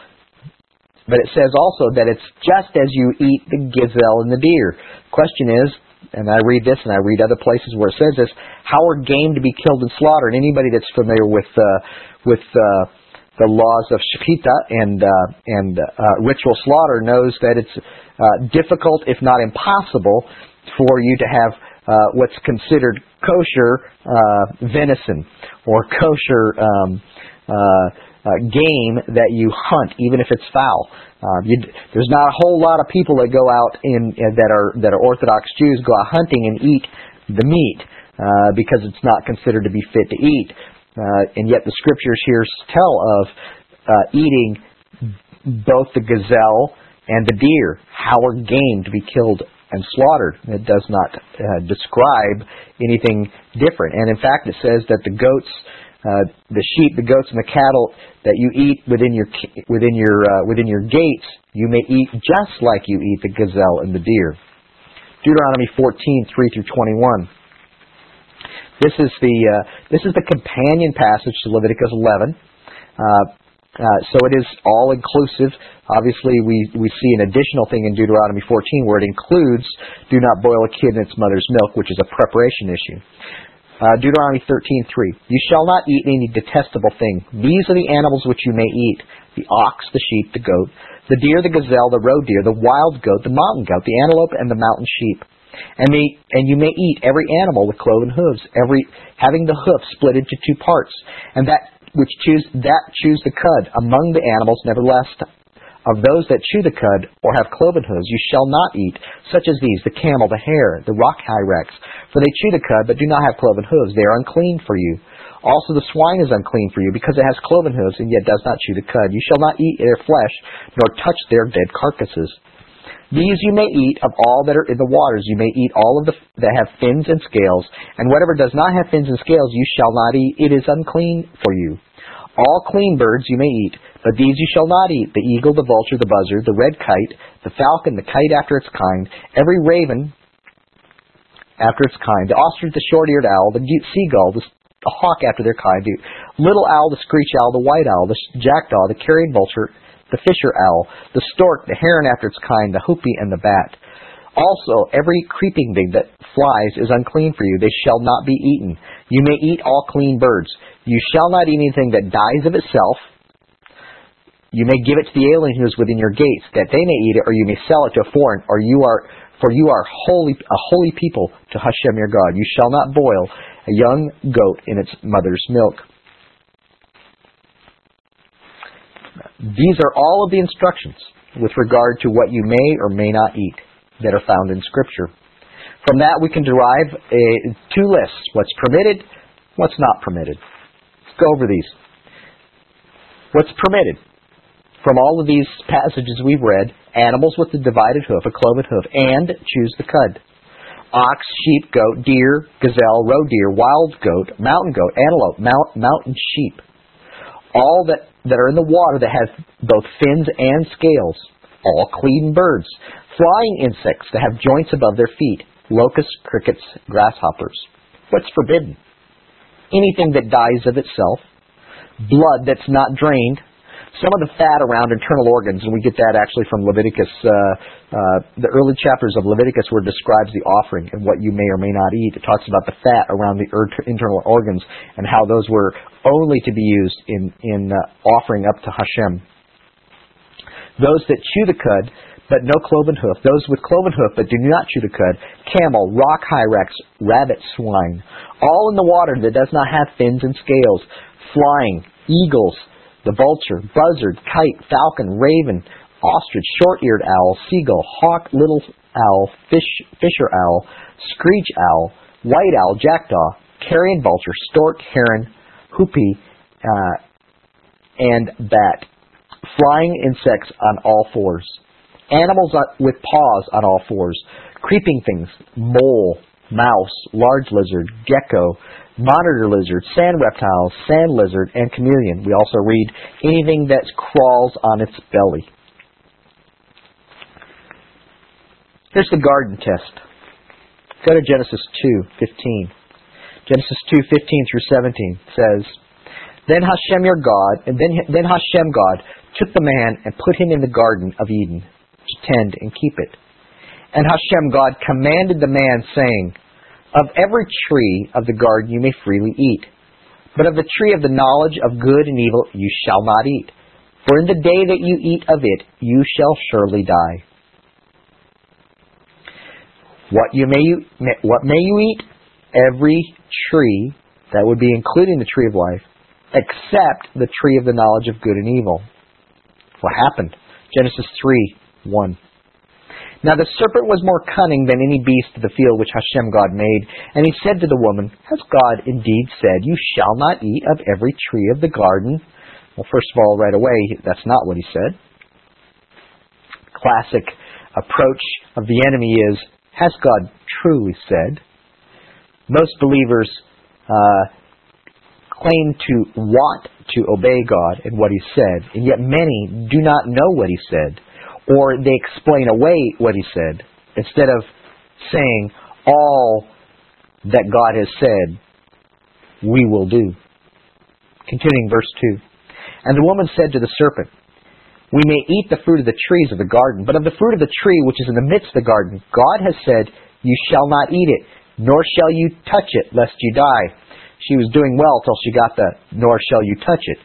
but it says also that it's just as you eat the gazelle and the deer. Question is, and I read this and I read other places where it says this, how are game to be killed and slaughtered? Anybody that's familiar with uh, with uh, the laws of shechita and uh, and uh, ritual slaughter knows that it's uh, difficult, if not impossible, for you to have uh, what's considered kosher uh, venison or kosher um, uh, game that you hunt, even if it's fowl. Uh, you, there's not a whole lot of people that go out in uh, that are that are Orthodox Jews go out hunting and eat the meat uh, because it's not considered to be fit to eat. Uh, and yet the scriptures here tell of uh, eating both the gazelle and the deer, how are game to be killed and slaughtered. It does not uh, describe anything different. And in fact, it says that the goats uh, the sheep, the goats, and the cattle that you eat within your within your uh, within your gates, you may eat just like you eat the gazelle and the deer. Deuteronomy 14, 3 through 21. This is the uh, this is the companion passage to Leviticus 11. Uh, uh, so it is all inclusive. Obviously, we, we see an additional thing in Deuteronomy 14 where it includes do not boil a kid in its mother's milk, which is a preparation issue. Uh, Deuteronomy 13:3. You shall not eat any detestable thing. These are the animals which you may eat: the ox, the sheep, the goat, the deer, the gazelle, the roe deer, the wild goat, the mountain goat, the antelope, and the mountain sheep. And, may, and you may eat every animal with cloven hooves, every having the hoof split into two parts, and that which chews that chews the cud among the animals. Nevertheless, of those that chew the cud or have cloven hooves you shall not eat, such as these, the camel, the hare, the rock hyrax. For they chew the cud, but do not have cloven hooves. They are unclean for you. Also the swine is unclean for you, because it has cloven hooves, and yet does not chew the cud. You shall not eat their flesh, nor touch their dead carcasses. These you may eat of all that are in the waters. You may eat all of the that have fins and scales, and whatever does not have fins and scales you shall not eat. It is unclean for you. All clean birds you may eat, but these you shall not eat the eagle, the vulture, the buzzard, the red kite, the falcon, the kite after its kind, every raven after its kind, the ostrich, the short eared owl, the seagull, the hawk after their kind, the little owl, the screech owl, the white owl, the jackdaw, the carrion vulture, the fisher owl, the stork, the heron after its kind, the hoopoe, and the bat. Also, every creeping thing that flies is unclean for you. They shall not be eaten. You may eat all clean birds. You shall not eat anything that dies of itself. You may give it to the alien who is within your gates, that they may eat it, or you may sell it to a foreign, or you are for you are holy, a holy people to Hashem your God. You shall not boil a young goat in its mother's milk. These are all of the instructions with regard to what you may or may not eat that are found in Scripture. From that, we can derive a, two lists what's permitted, what's not permitted. Go over these. What's permitted? From all of these passages we've read, animals with a divided hoof, a cloven hoof, and chews the cud. Ox, sheep, goat, deer, gazelle, roe deer, wild goat, mountain goat, antelope, mount, mountain sheep. All that, that are in the water that have both fins and scales. All clean birds. Flying insects that have joints above their feet. Locusts, crickets, grasshoppers. What's forbidden? Anything that dies of itself. Blood that's not drained some of the fat around internal organs, and we get that actually from Leviticus, uh, uh, the early chapters of Leviticus where it describes the offering and what you may or may not eat. It talks about the fat around the er- internal organs and how those were only to be used in, in uh, offering up to Hashem. Those that chew the cud, but no cloven hoof. Those with cloven hoof, but do not chew the cud. Camel, rock hyrax, rabbit, swine. All in the water that does not have fins and scales. Flying, eagles, the vulture, buzzard, kite, falcon, raven, ostrich, short-eared owl, seagull, hawk, little owl, fish, fisher owl, screech owl, white owl, jackdaw, carrion vulture, stork, heron, hoopoe, uh, and bat. Flying insects on all fours. Animals with paws on all fours. Creeping things, mole, mouse, large lizard, gecko, monitor lizard, sand reptile, sand lizard, and chameleon. We also read anything that crawls on its belly. Here's the garden test. Go to Genesis 2:15. Genesis 2:15 through 17 says, "Then Hashem your God, and then then Hashem God took the man and put him in the garden of Eden tend and keep it. And Hashem God commanded the man, saying, of every tree of the garden you may freely eat, but of the tree of the knowledge of good and evil you shall not eat. For in the day that you eat of it, you shall surely die. What you may you, what may you eat? Every tree that would be including the tree of life, except the tree of the knowledge of good and evil. What happened? Genesis three one. Now the serpent was more cunning than any beast of the field which Hashem God made. And he said to the woman, Has God indeed said, You shall not eat of every tree of the garden? Well, first of all, right away, that's not what he said. Classic approach of the enemy is, Has God truly said? Most believers uh, claim to want to obey God and what he said, and yet many do not know what he said or they explain away what he said instead of saying all that God has said we will do. Continuing verse 2. And the woman said to the serpent, We may eat the fruit of the trees of the garden, but of the fruit of the tree which is in the midst of the garden, God has said, You shall not eat it, nor shall you touch it, lest you die. She was doing well till she got the, nor shall you touch it.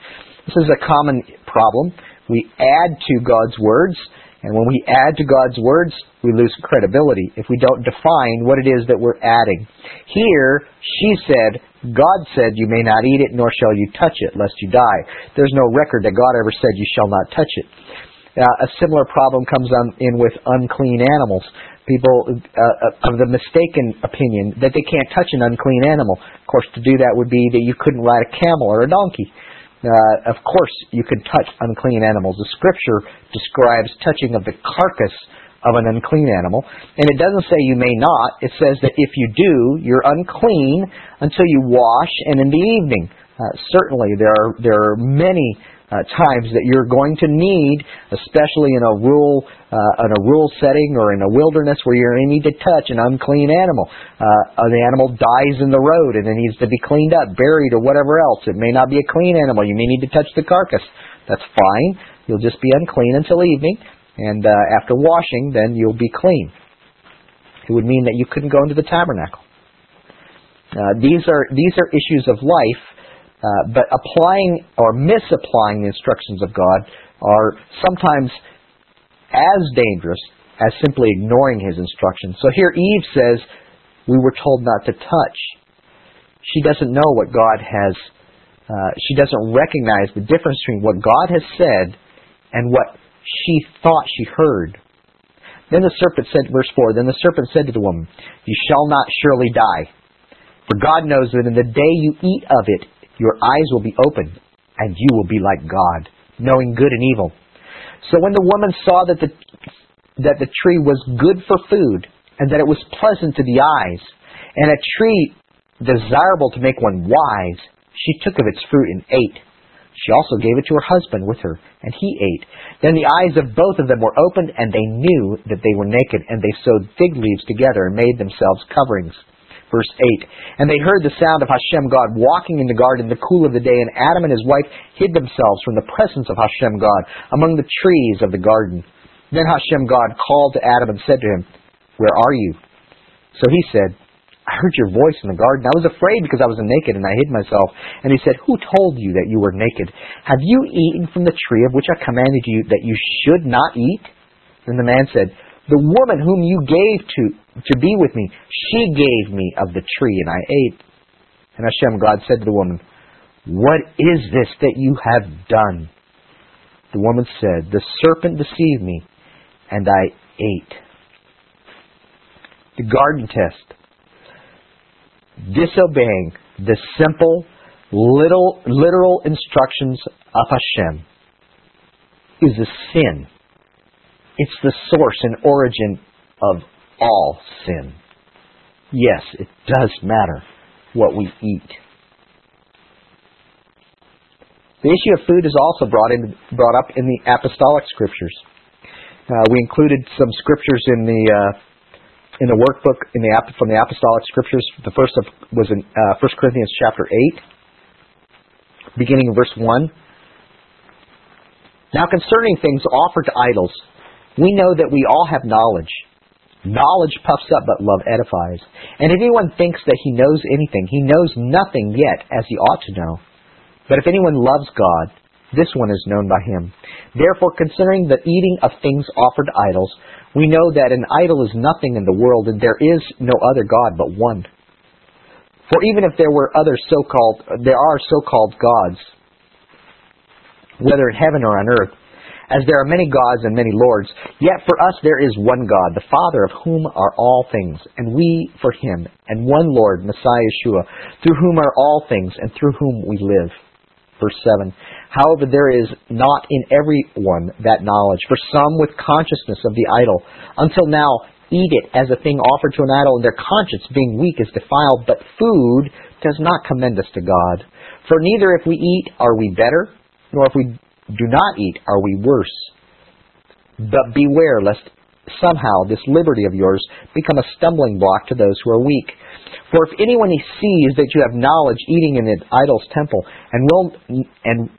This is a common problem. We add to God's words and when we add to God's words, we lose credibility if we don't define what it is that we're adding. Here, she said, God said, You may not eat it, nor shall you touch it, lest you die. There's no record that God ever said, You shall not touch it. Uh, a similar problem comes on, in with unclean animals. People uh, uh, of the mistaken opinion that they can't touch an unclean animal. Of course, to do that would be that you couldn't ride a camel or a donkey. Uh, of course, you can touch unclean animals. The scripture describes touching of the carcass of an unclean animal, and it doesn't say you may not. It says that if you do, you're unclean until you wash and in the evening. Uh, certainly, there are there are many uh, times that you're going to need, especially in a rural uh, in a rural setting or in a wilderness where you're going to need to touch an unclean animal. Uh, the animal dies in the road and it needs to be cleaned up, buried, or whatever else. It may not be a clean animal. You may need to touch the carcass. That's fine. You'll just be unclean until evening, and uh, after washing, then you'll be clean. It would mean that you couldn't go into the tabernacle. Uh, these are these are issues of life, uh, but applying or misapplying the instructions of God are sometimes as dangerous as simply ignoring His instructions. So here Eve says, "We were told not to touch." She doesn't know what God has. Uh, she doesn't recognize the difference between what God has said and what she thought she heard. Then the serpent said, verse 4, Then the serpent said to the woman, You shall not surely die. For God knows that in the day you eat of it, your eyes will be opened, and you will be like God, knowing good and evil. So when the woman saw that the, that the tree was good for food, and that it was pleasant to the eyes, and a tree desirable to make one wise, she took of its fruit and ate. She also gave it to her husband with her, and he ate. Then the eyes of both of them were opened, and they knew that they were naked, and they sewed fig leaves together and made themselves coverings. Verse 8 And they heard the sound of Hashem God walking in the garden in the cool of the day, and Adam and his wife hid themselves from the presence of Hashem God among the trees of the garden. Then Hashem God called to Adam and said to him, Where are you? So he said, I heard your voice in the garden. I was afraid because I was naked and I hid myself. And he said, Who told you that you were naked? Have you eaten from the tree of which I commanded you that you should not eat? Then the man said, The woman whom you gave to, to be with me, she gave me of the tree and I ate. And Hashem God said to the woman, What is this that you have done? The woman said, The serpent deceived me and I ate. The garden test disobeying the simple, little, literal instructions of Hashem is a sin. It's the source and origin of all sin. Yes, it does matter what we eat. The issue of food is also brought, in, brought up in the apostolic scriptures. Uh, we included some scriptures in the uh, in the workbook in the from the apostolic scriptures. The first of, was in uh, 1 Corinthians chapter eight, beginning in verse one. Now concerning things offered to idols, we know that we all have knowledge. Knowledge puffs up, but love edifies. And if anyone thinks that he knows anything, he knows nothing yet as he ought to know. But if anyone loves God, this one is known by him. Therefore, concerning the eating of things offered to idols, we know that an idol is nothing in the world, and there is no other God but one. For even if there were other so-called, there are so-called gods, whether in heaven or on earth, as there are many gods and many lords, yet for us there is one God, the Father of whom are all things, and we for him, and one Lord, Messiah Yeshua, through whom are all things, and through whom we live. Verse 7. However, there is not in every one that knowledge. For some with consciousness of the idol, until now eat it as a thing offered to an idol, and their conscience, being weak, is defiled. But food does not commend us to God. For neither if we eat are we better, nor if we do not eat are we worse. But beware lest somehow this liberty of yours become a stumbling block to those who are weak. For if anyone sees that you have knowledge eating in an idol's temple, and will and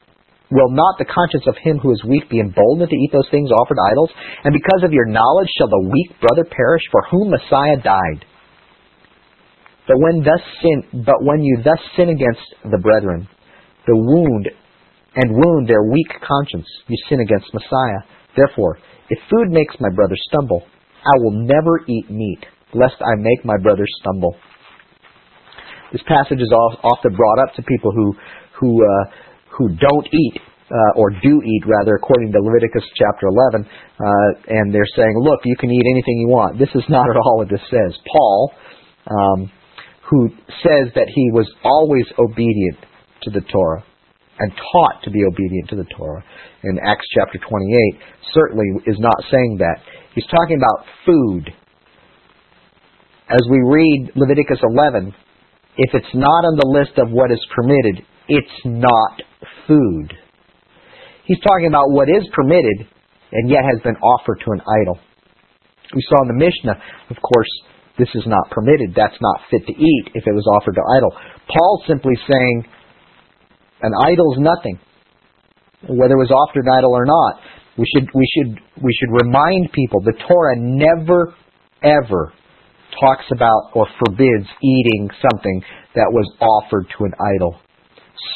Will not the conscience of him who is weak be emboldened to eat those things offered to idols? And because of your knowledge shall the weak brother perish for whom Messiah died. But when thus sin, but when you thus sin against the brethren, the wound and wound their weak conscience, you sin against Messiah. Therefore, if food makes my brother stumble, I will never eat meat, lest I make my brother stumble. This passage is often brought up to people who who uh, who don't eat uh, or do eat rather, according to Leviticus chapter 11, uh, and they're saying, look, you can eat anything you want. This is not (laughs) at all what this says. Paul, um, who says that he was always obedient to the Torah and taught to be obedient to the Torah in Acts chapter 28, certainly is not saying that. He's talking about food. As we read Leviticus 11, if it's not on the list of what is permitted, it's not food. He's talking about what is permitted and yet has been offered to an idol. We saw in the Mishnah, of course, this is not permitted. That's not fit to eat if it was offered to idol. Paul's simply saying an idol is nothing, whether it was offered an idol or not. We should we should we should remind people the Torah never ever talks about or forbids eating something that was offered to an idol.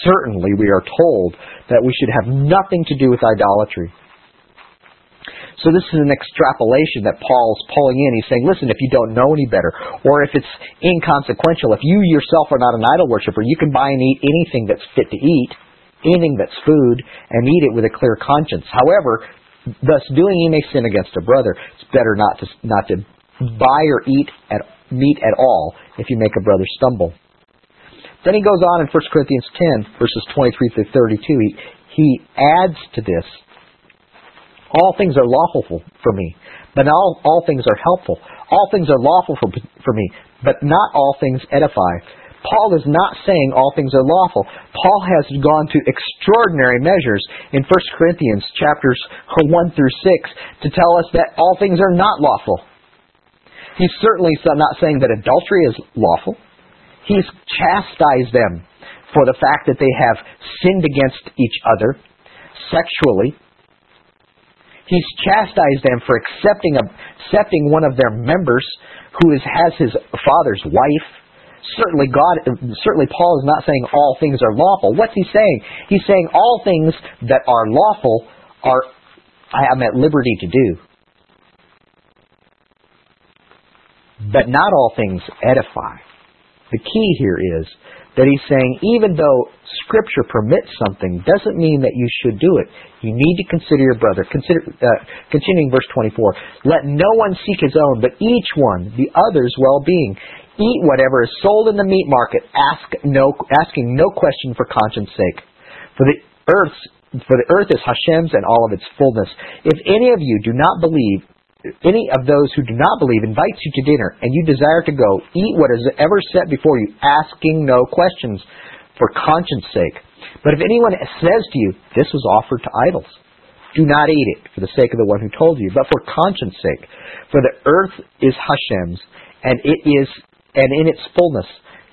Certainly, we are told that we should have nothing to do with idolatry. So this is an extrapolation that Paul's pulling in. He's saying, listen, if you don't know any better, or if it's inconsequential, if you yourself are not an idol worshiper, you can buy and eat anything that's fit to eat, anything that's food, and eat it with a clear conscience. However, thus doing you may sin against a brother. It's better not to not to buy or eat at meat at all if you make a brother stumble. Then he goes on in 1 Corinthians 10, verses 23 through 32. He, he adds to this all things are lawful for me, but all, all things are helpful. All things are lawful for, for me, but not all things edify. Paul is not saying all things are lawful. Paul has gone to extraordinary measures in 1 Corinthians chapters 1 through 6 to tell us that all things are not lawful. He's certainly not saying that adultery is lawful. He's chastised them for the fact that they have sinned against each other sexually He's chastised them for accepting, a, accepting one of their members who is, has his father's wife. Certainly, God, certainly, Paul is not saying all things are lawful. What's he saying? He's saying all things that are lawful are I am at liberty to do, but not all things edify. The key here is that he's saying even though Scripture permits something doesn't mean that you should do it. You need to consider your brother. Consider, uh, continuing verse 24. Let no one seek his own, but each one the other's well-being. Eat whatever is sold in the meat market, ask no, asking no question for conscience sake. For the earth, for the earth is Hashem's and all of its fullness. If any of you do not believe, any of those who do not believe invites you to dinner, and you desire to go, eat what is ever set before you, asking no questions, for conscience sake. But if anyone says to you, this was offered to idols, do not eat it for the sake of the one who told you, but for conscience sake. For the earth is Hashem's, and it is, and in its fullness.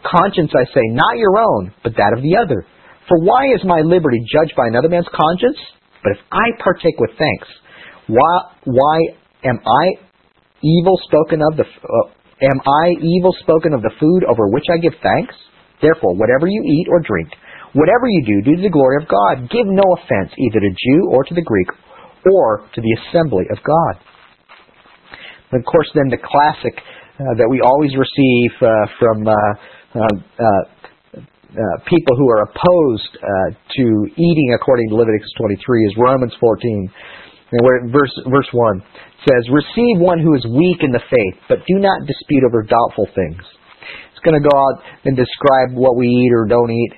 Conscience, I say, not your own, but that of the other. For why is my liberty judged by another man's conscience? But if I partake with thanks, why, why Am I evil spoken of the uh, am I evil spoken of the food over which I give thanks? Therefore, whatever you eat or drink, whatever you do, do to the glory of God. Give no offense either to Jew or to the Greek or to the assembly of God. And of course, then the classic uh, that we always receive uh, from uh, uh, uh people who are opposed to eating according to Leviticus 23 is Romans 14. Where verse verse one says, "Receive one who is weak in the faith, but do not dispute over doubtful things." It's going to go out and describe what we eat or don't eat,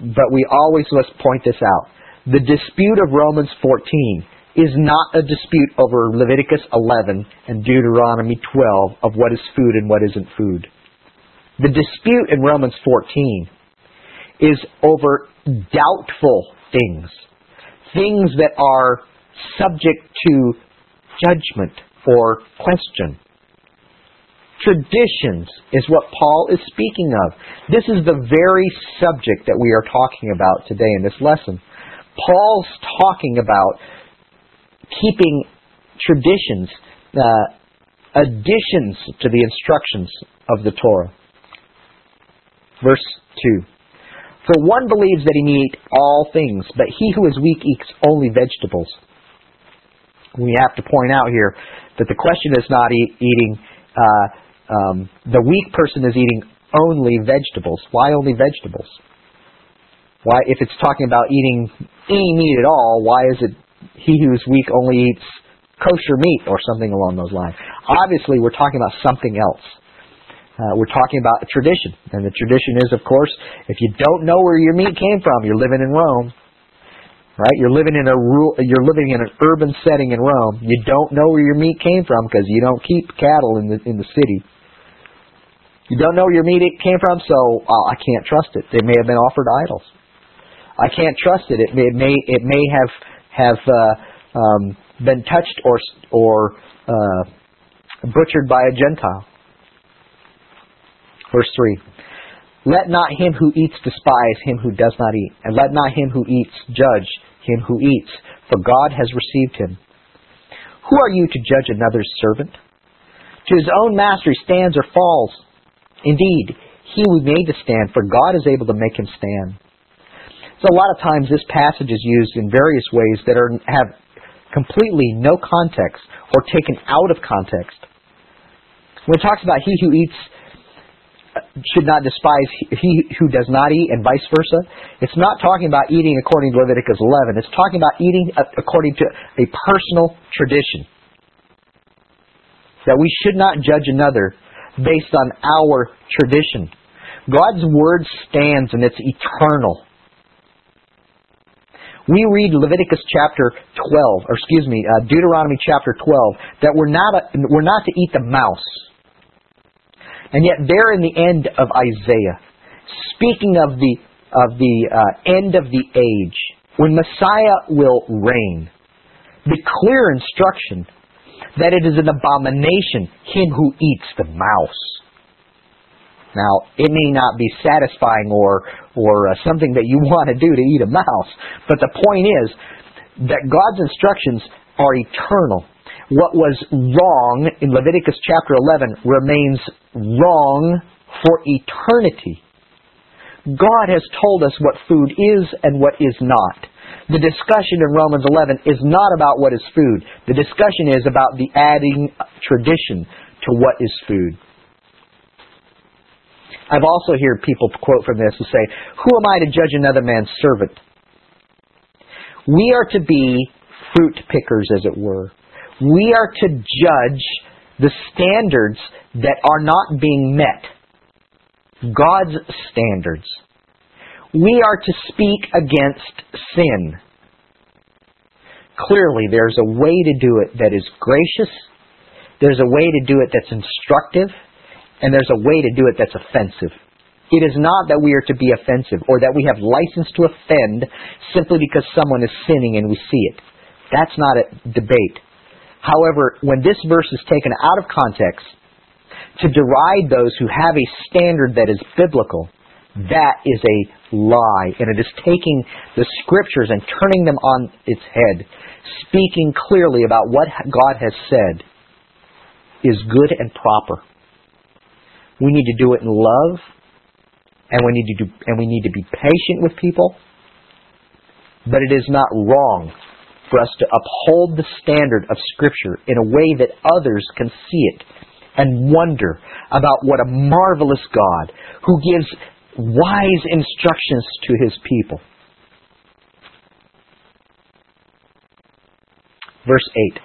but we always must point this out. The dispute of Romans 14 is not a dispute over Leviticus 11 and Deuteronomy 12 of what is food and what isn't food. The dispute in Romans 14 is over doubtful things, things that are subject to judgment or question. Traditions is what Paul is speaking of. This is the very subject that we are talking about today in this lesson. Paul's talking about keeping traditions, uh, additions to the instructions of the Torah. Verse 2. For one believes that he may eat all things, but he who is weak eats only vegetables we have to point out here that the question is not eat, eating, uh, um, the weak person is eating only vegetables. Why only vegetables? Why, if it's talking about eating any meat at all, why is it he who is weak only eats kosher meat or something along those lines? Obviously, we're talking about something else. Uh, we're talking about a tradition, and the tradition is, of course, if you don't know where your meat came from, you're living in Rome right? You're living in a you're living in an urban setting in Rome. You don't know where your meat came from because you don't keep cattle in the in the city. You don't know where your meat came from, so uh, I can't trust it. It may have been offered idols. I can't trust it. It may it may, it may have have uh, um, been touched or or uh, butchered by a Gentile. Verse three. Let not him who eats despise him who does not eat, and let not him who eats judge him who eats, for God has received him. Who are you to judge another's servant? To his own master he stands or falls. Indeed, he who made to stand, for God is able to make him stand. So a lot of times this passage is used in various ways that are have completely no context or taken out of context. When it talks about he who eats should not despise he who does not eat and vice versa. It's not talking about eating according to Leviticus 11. It's talking about eating according to a personal tradition. That we should not judge another based on our tradition. God's word stands and it's eternal. We read Leviticus chapter 12, or excuse me, uh, Deuteronomy chapter 12, that we're not, a, we're not to eat the mouse. And yet there in the end of Isaiah, speaking of the, of the uh, end of the age, when Messiah will reign, the clear instruction that it is an abomination him who eats the mouse. Now, it may not be satisfying or, or uh, something that you (laughs) want to do to eat a mouse, but the point is that God's instructions are eternal what was wrong in Leviticus chapter 11 remains wrong for eternity. God has told us what food is and what is not. The discussion in Romans 11 is not about what is food. The discussion is about the adding tradition to what is food. I've also heard people quote from this and say, Who am I to judge another man's servant? We are to be fruit pickers, as it were we are to judge the standards that are not being met. God's standards. We are to speak against sin. Clearly, there's a way to do it that is gracious, there's a way to do it that's instructive, and there's a way to do it that's offensive. It is not that we are to be offensive or that we have license to offend simply because someone is sinning and we see it. That's not a debate. However, when this verse is taken out of context to deride those who have a standard that is biblical, that is a lie. And it is taking the scriptures and turning them on its head, speaking clearly about what God has said is good and proper. We need to do it in love, and we need to do, and we need to be patient with people. But it is not wrong for us to uphold the standard of Scripture in a way that others can see it and wonder about what a marvelous God who gives wise instructions to his people. Verse 8.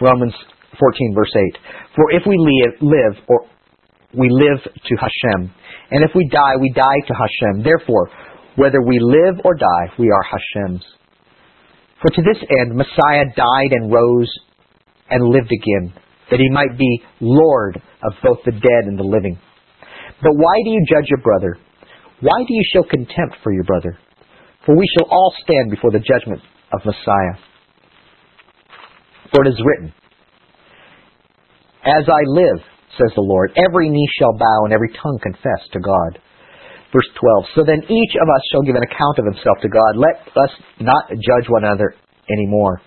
Romans 14, verse 8. For if we live, or we live to Hashem, and if we die, we die to Hashem. Therefore, whether we live or die, we are Hashem's. For to this end Messiah died and rose and lived again, that he might be Lord of both the dead and the living. But why do you judge your brother? Why do you show contempt for your brother? For we shall all stand before the judgment of Messiah. For it is written, As I live, says the Lord, every knee shall bow and every tongue confess to God. Verse 12. So then each of us shall give an account of himself to God. Let us not judge one another anymore,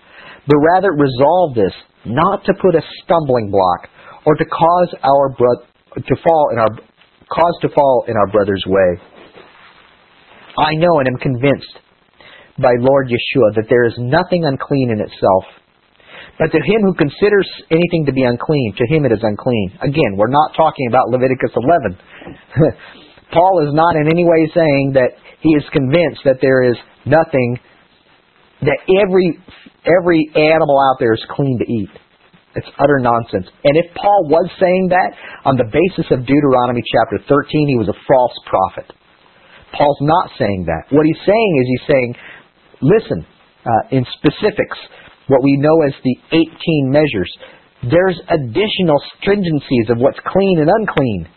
but rather resolve this, not to put a stumbling block or to cause our bro- to fall in our cause to fall in our brother's way. I know and am convinced by Lord Yeshua that there is nothing unclean in itself. But to him who considers anything to be unclean, to him it is unclean. Again, we're not talking about Leviticus 11. (laughs) Paul is not in any way saying that he is convinced that there is nothing that every every animal out there is clean to eat. It's utter nonsense. And if Paul was saying that on the basis of Deuteronomy chapter 13, he was a false prophet. Paul's not saying that. What he's saying is he's saying, listen, uh, in specifics, what we know as the 18 measures, there's additional stringencies of what's clean and unclean.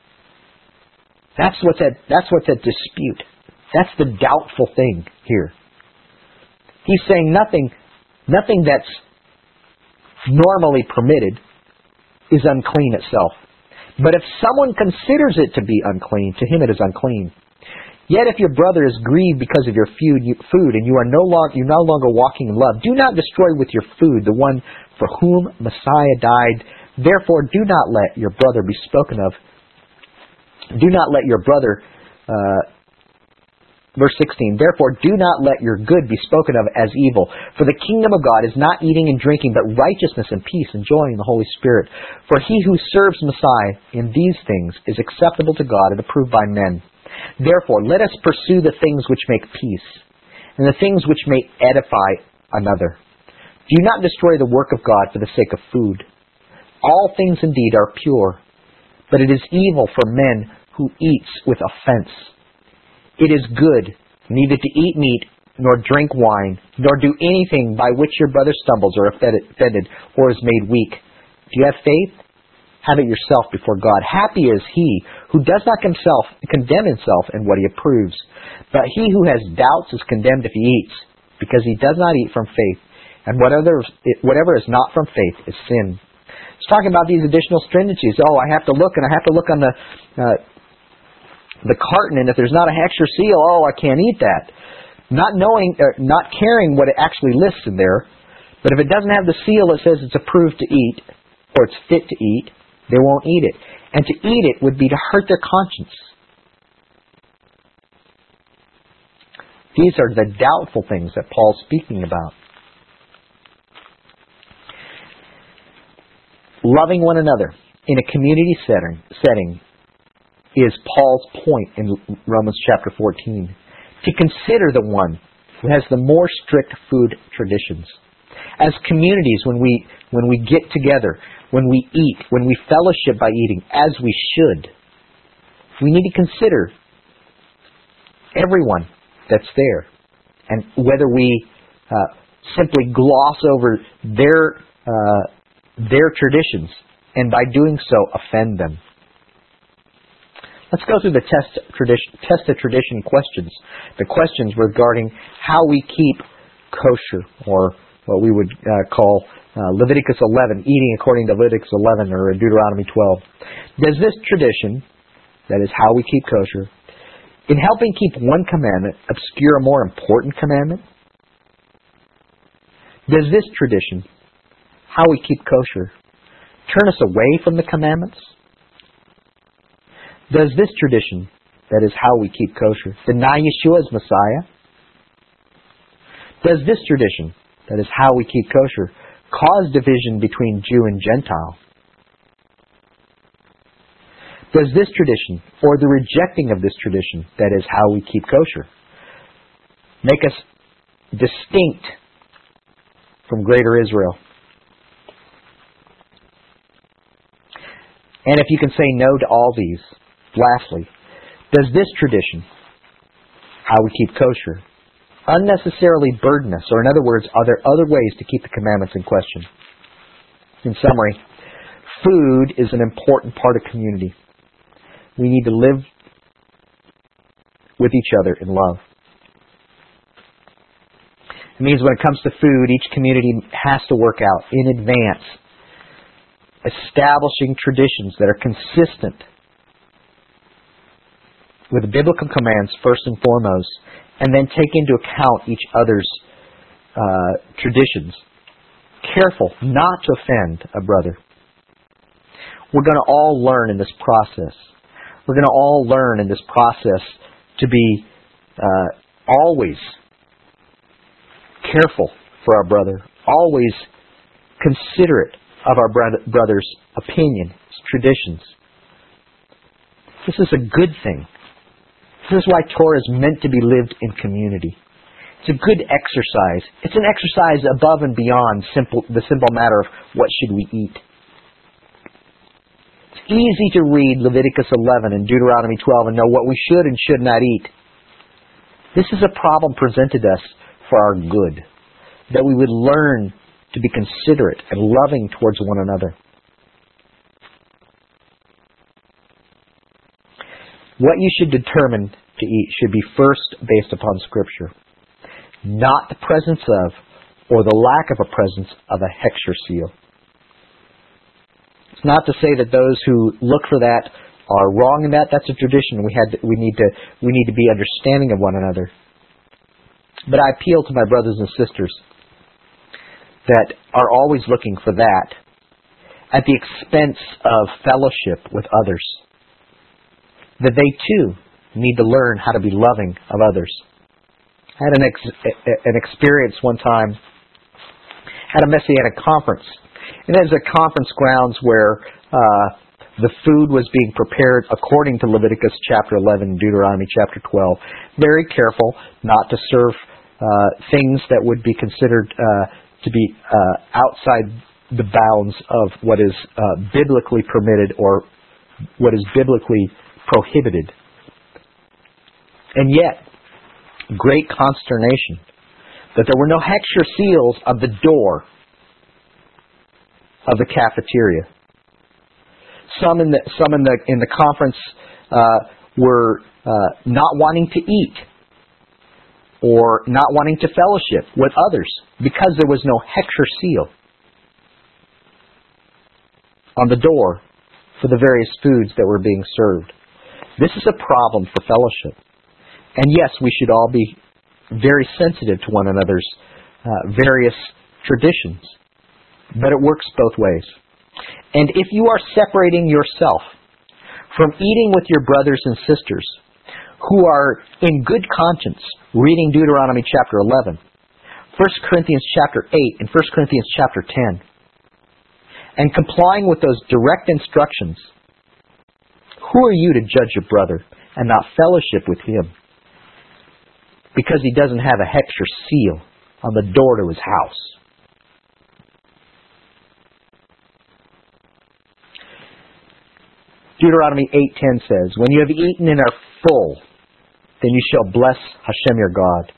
That's what's at, that's what's at dispute. That's the doubtful thing here. He's saying nothing, nothing that's normally permitted is unclean itself. But if someone considers it to be unclean, to him it is unclean. Yet if your brother is grieved because of your food, food and you are no longer, you're no longer walking in love, do not destroy with your food the one for whom Messiah died Therefore, do not let your brother be spoken of. Do not let your brother, uh, verse 16, therefore do not let your good be spoken of as evil. For the kingdom of God is not eating and drinking, but righteousness and peace and joy in the Holy Spirit. For he who serves Messiah in these things is acceptable to God and approved by men. Therefore, let us pursue the things which make peace, and the things which may edify another. Do not destroy the work of God for the sake of food. All things indeed are pure, but it is evil for men who eats with offense. It is good neither to eat meat nor drink wine, nor do anything by which your brother stumbles or offended or is made weak. Do you have faith? Have it yourself before God. Happy is he who does not himself condemn himself in what he approves. But he who has doubts is condemned if he eats, because he does not eat from faith. And whatever, whatever is not from faith is sin. It's talking about these additional stringencies. Oh, I have to look, and I have to look on the uh, the carton, and if there's not a or seal, oh, I can't eat that. Not knowing, uh, not caring what it actually lists in there, but if it doesn't have the seal that says it's approved to eat or it's fit to eat, they won't eat it. And to eat it would be to hurt their conscience. These are the doubtful things that Paul's speaking about. Loving one another in a community setting, setting is Paul's point in Romans chapter 14. To consider the one who has the more strict food traditions. As communities, when we, when we get together, when we eat, when we fellowship by eating, as we should, we need to consider everyone that's there and whether we uh, simply gloss over their uh, their traditions, and by doing so offend them. Let's go through the test, tradition, test of tradition questions. The questions regarding how we keep kosher, or what we would uh, call uh, Leviticus 11, eating according to Leviticus 11 or Deuteronomy 12. Does this tradition, that is how we keep kosher, in helping keep one commandment obscure a more important commandment? Does this tradition how we keep kosher, turn us away from the commandments? Does this tradition, that is how we keep kosher, deny Yeshua as Messiah? Does this tradition, that is how we keep kosher, cause division between Jew and Gentile? Does this tradition, or the rejecting of this tradition, that is how we keep kosher, make us distinct from greater Israel? And if you can say no to all these, lastly, does this tradition, how we keep kosher, unnecessarily burden us? Or in other words, are there other ways to keep the commandments in question? In summary, food is an important part of community. We need to live with each other in love. It means when it comes to food, each community has to work out in advance establishing traditions that are consistent with biblical commands first and foremost, and then take into account each other's uh, traditions. Careful not to offend a brother. We're going to all learn in this process. We're going to all learn in this process to be uh, always careful for our brother, always considerate of our brother's opinions, traditions. This is a good thing. This is why Torah is meant to be lived in community. It's a good exercise. It's an exercise above and beyond simple, the simple matter of what should we eat. It's easy to read Leviticus 11 and Deuteronomy 12 and know what we should and should not eat. This is a problem presented us for our good, that we would learn to be considerate and loving towards one another. What you should determine to eat should be first based upon Scripture, not the presence of or the lack of a presence of a Hechsher seal. It's not to say that those who look for that are wrong in that. That's a tradition. We had we need to we need to be understanding of one another. But I appeal to my brothers and sisters that are always looking for that at the expense of fellowship with others. That they too need to learn how to be loving of others. I had an, ex- an experience one time at a Messianic conference. And it was a conference grounds where uh, the food was being prepared according to Leviticus chapter 11 and Deuteronomy chapter 12. Very careful not to serve uh, things that would be considered uh, to be uh, outside the bounds of what is uh, biblically permitted or what is biblically prohibited. And yet, great consternation that there were no Hechsher seals on the door of the cafeteria. Some in the some in the in the conference uh, were uh, not wanting to eat or not wanting to fellowship with others because there was no Hechsher seal on the door for the various foods that were being served. This is a problem for fellowship. And yes, we should all be very sensitive to one another's uh, various traditions. But it works both ways. And if you are separating yourself from eating with your brothers and sisters who are in good conscience reading Deuteronomy chapter 11, 1 Corinthians chapter 8, and 1 Corinthians chapter 10, and complying with those direct instructions, who are you to judge your brother and not fellowship with him because he doesn't have a Hechsher seal on the door to his house? Deuteronomy 8:10 says, "When you have eaten and are full, then you shall bless Hashem your God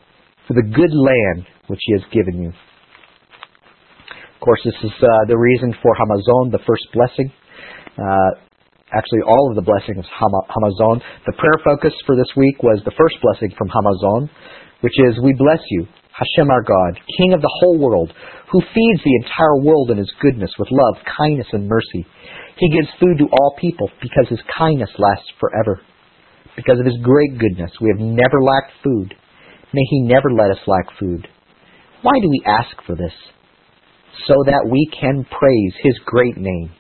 for the good land which he has given you." Of course, this is uh, the reason for Hamazon, the first blessing. Uh, actually, all of the blessings Hamazon. The prayer focus for this week was the first blessing from Hamazon, which is, "We bless you, Hashem our God, King of the whole world, who feeds the entire world in his goodness with love, kindness, and mercy. He gives food to all people because his kindness lasts forever. Because of his great goodness, we have never lacked food. May he never let us lack food. Why do we ask for this? So that we can praise his great name.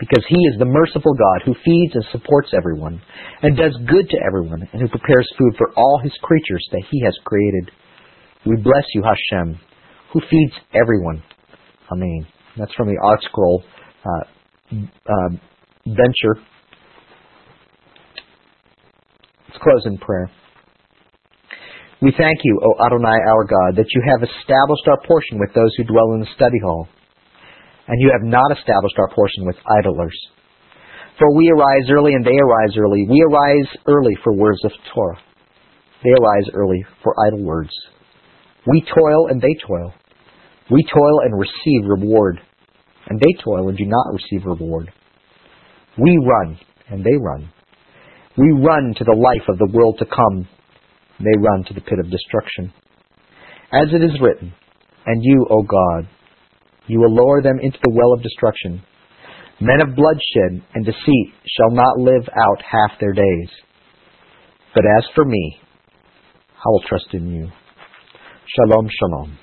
Because he is the merciful God who feeds and supports everyone, and does good to everyone, and who prepares food for all his creatures that he has created. We bless you, Hashem, who feeds everyone. Amen. That's from the ArtScroll uh, uh, venture. Let's close in prayer. We thank you, O Adonai our God, that you have established our portion with those who dwell in the study hall, and you have not established our portion with idlers. For we arise early and they arise early. We arise early for words of Torah. They arise early for idle words. We toil and they toil. We toil and receive reward and they toil and do not receive reward. We run, and they run. We run to the life of the world to come. They run to the pit of destruction. As it is written, And you, O God, you will lower them into the well of destruction. Men of bloodshed and deceit shall not live out half their days. But as for me, I will trust in you. Shalom, shalom.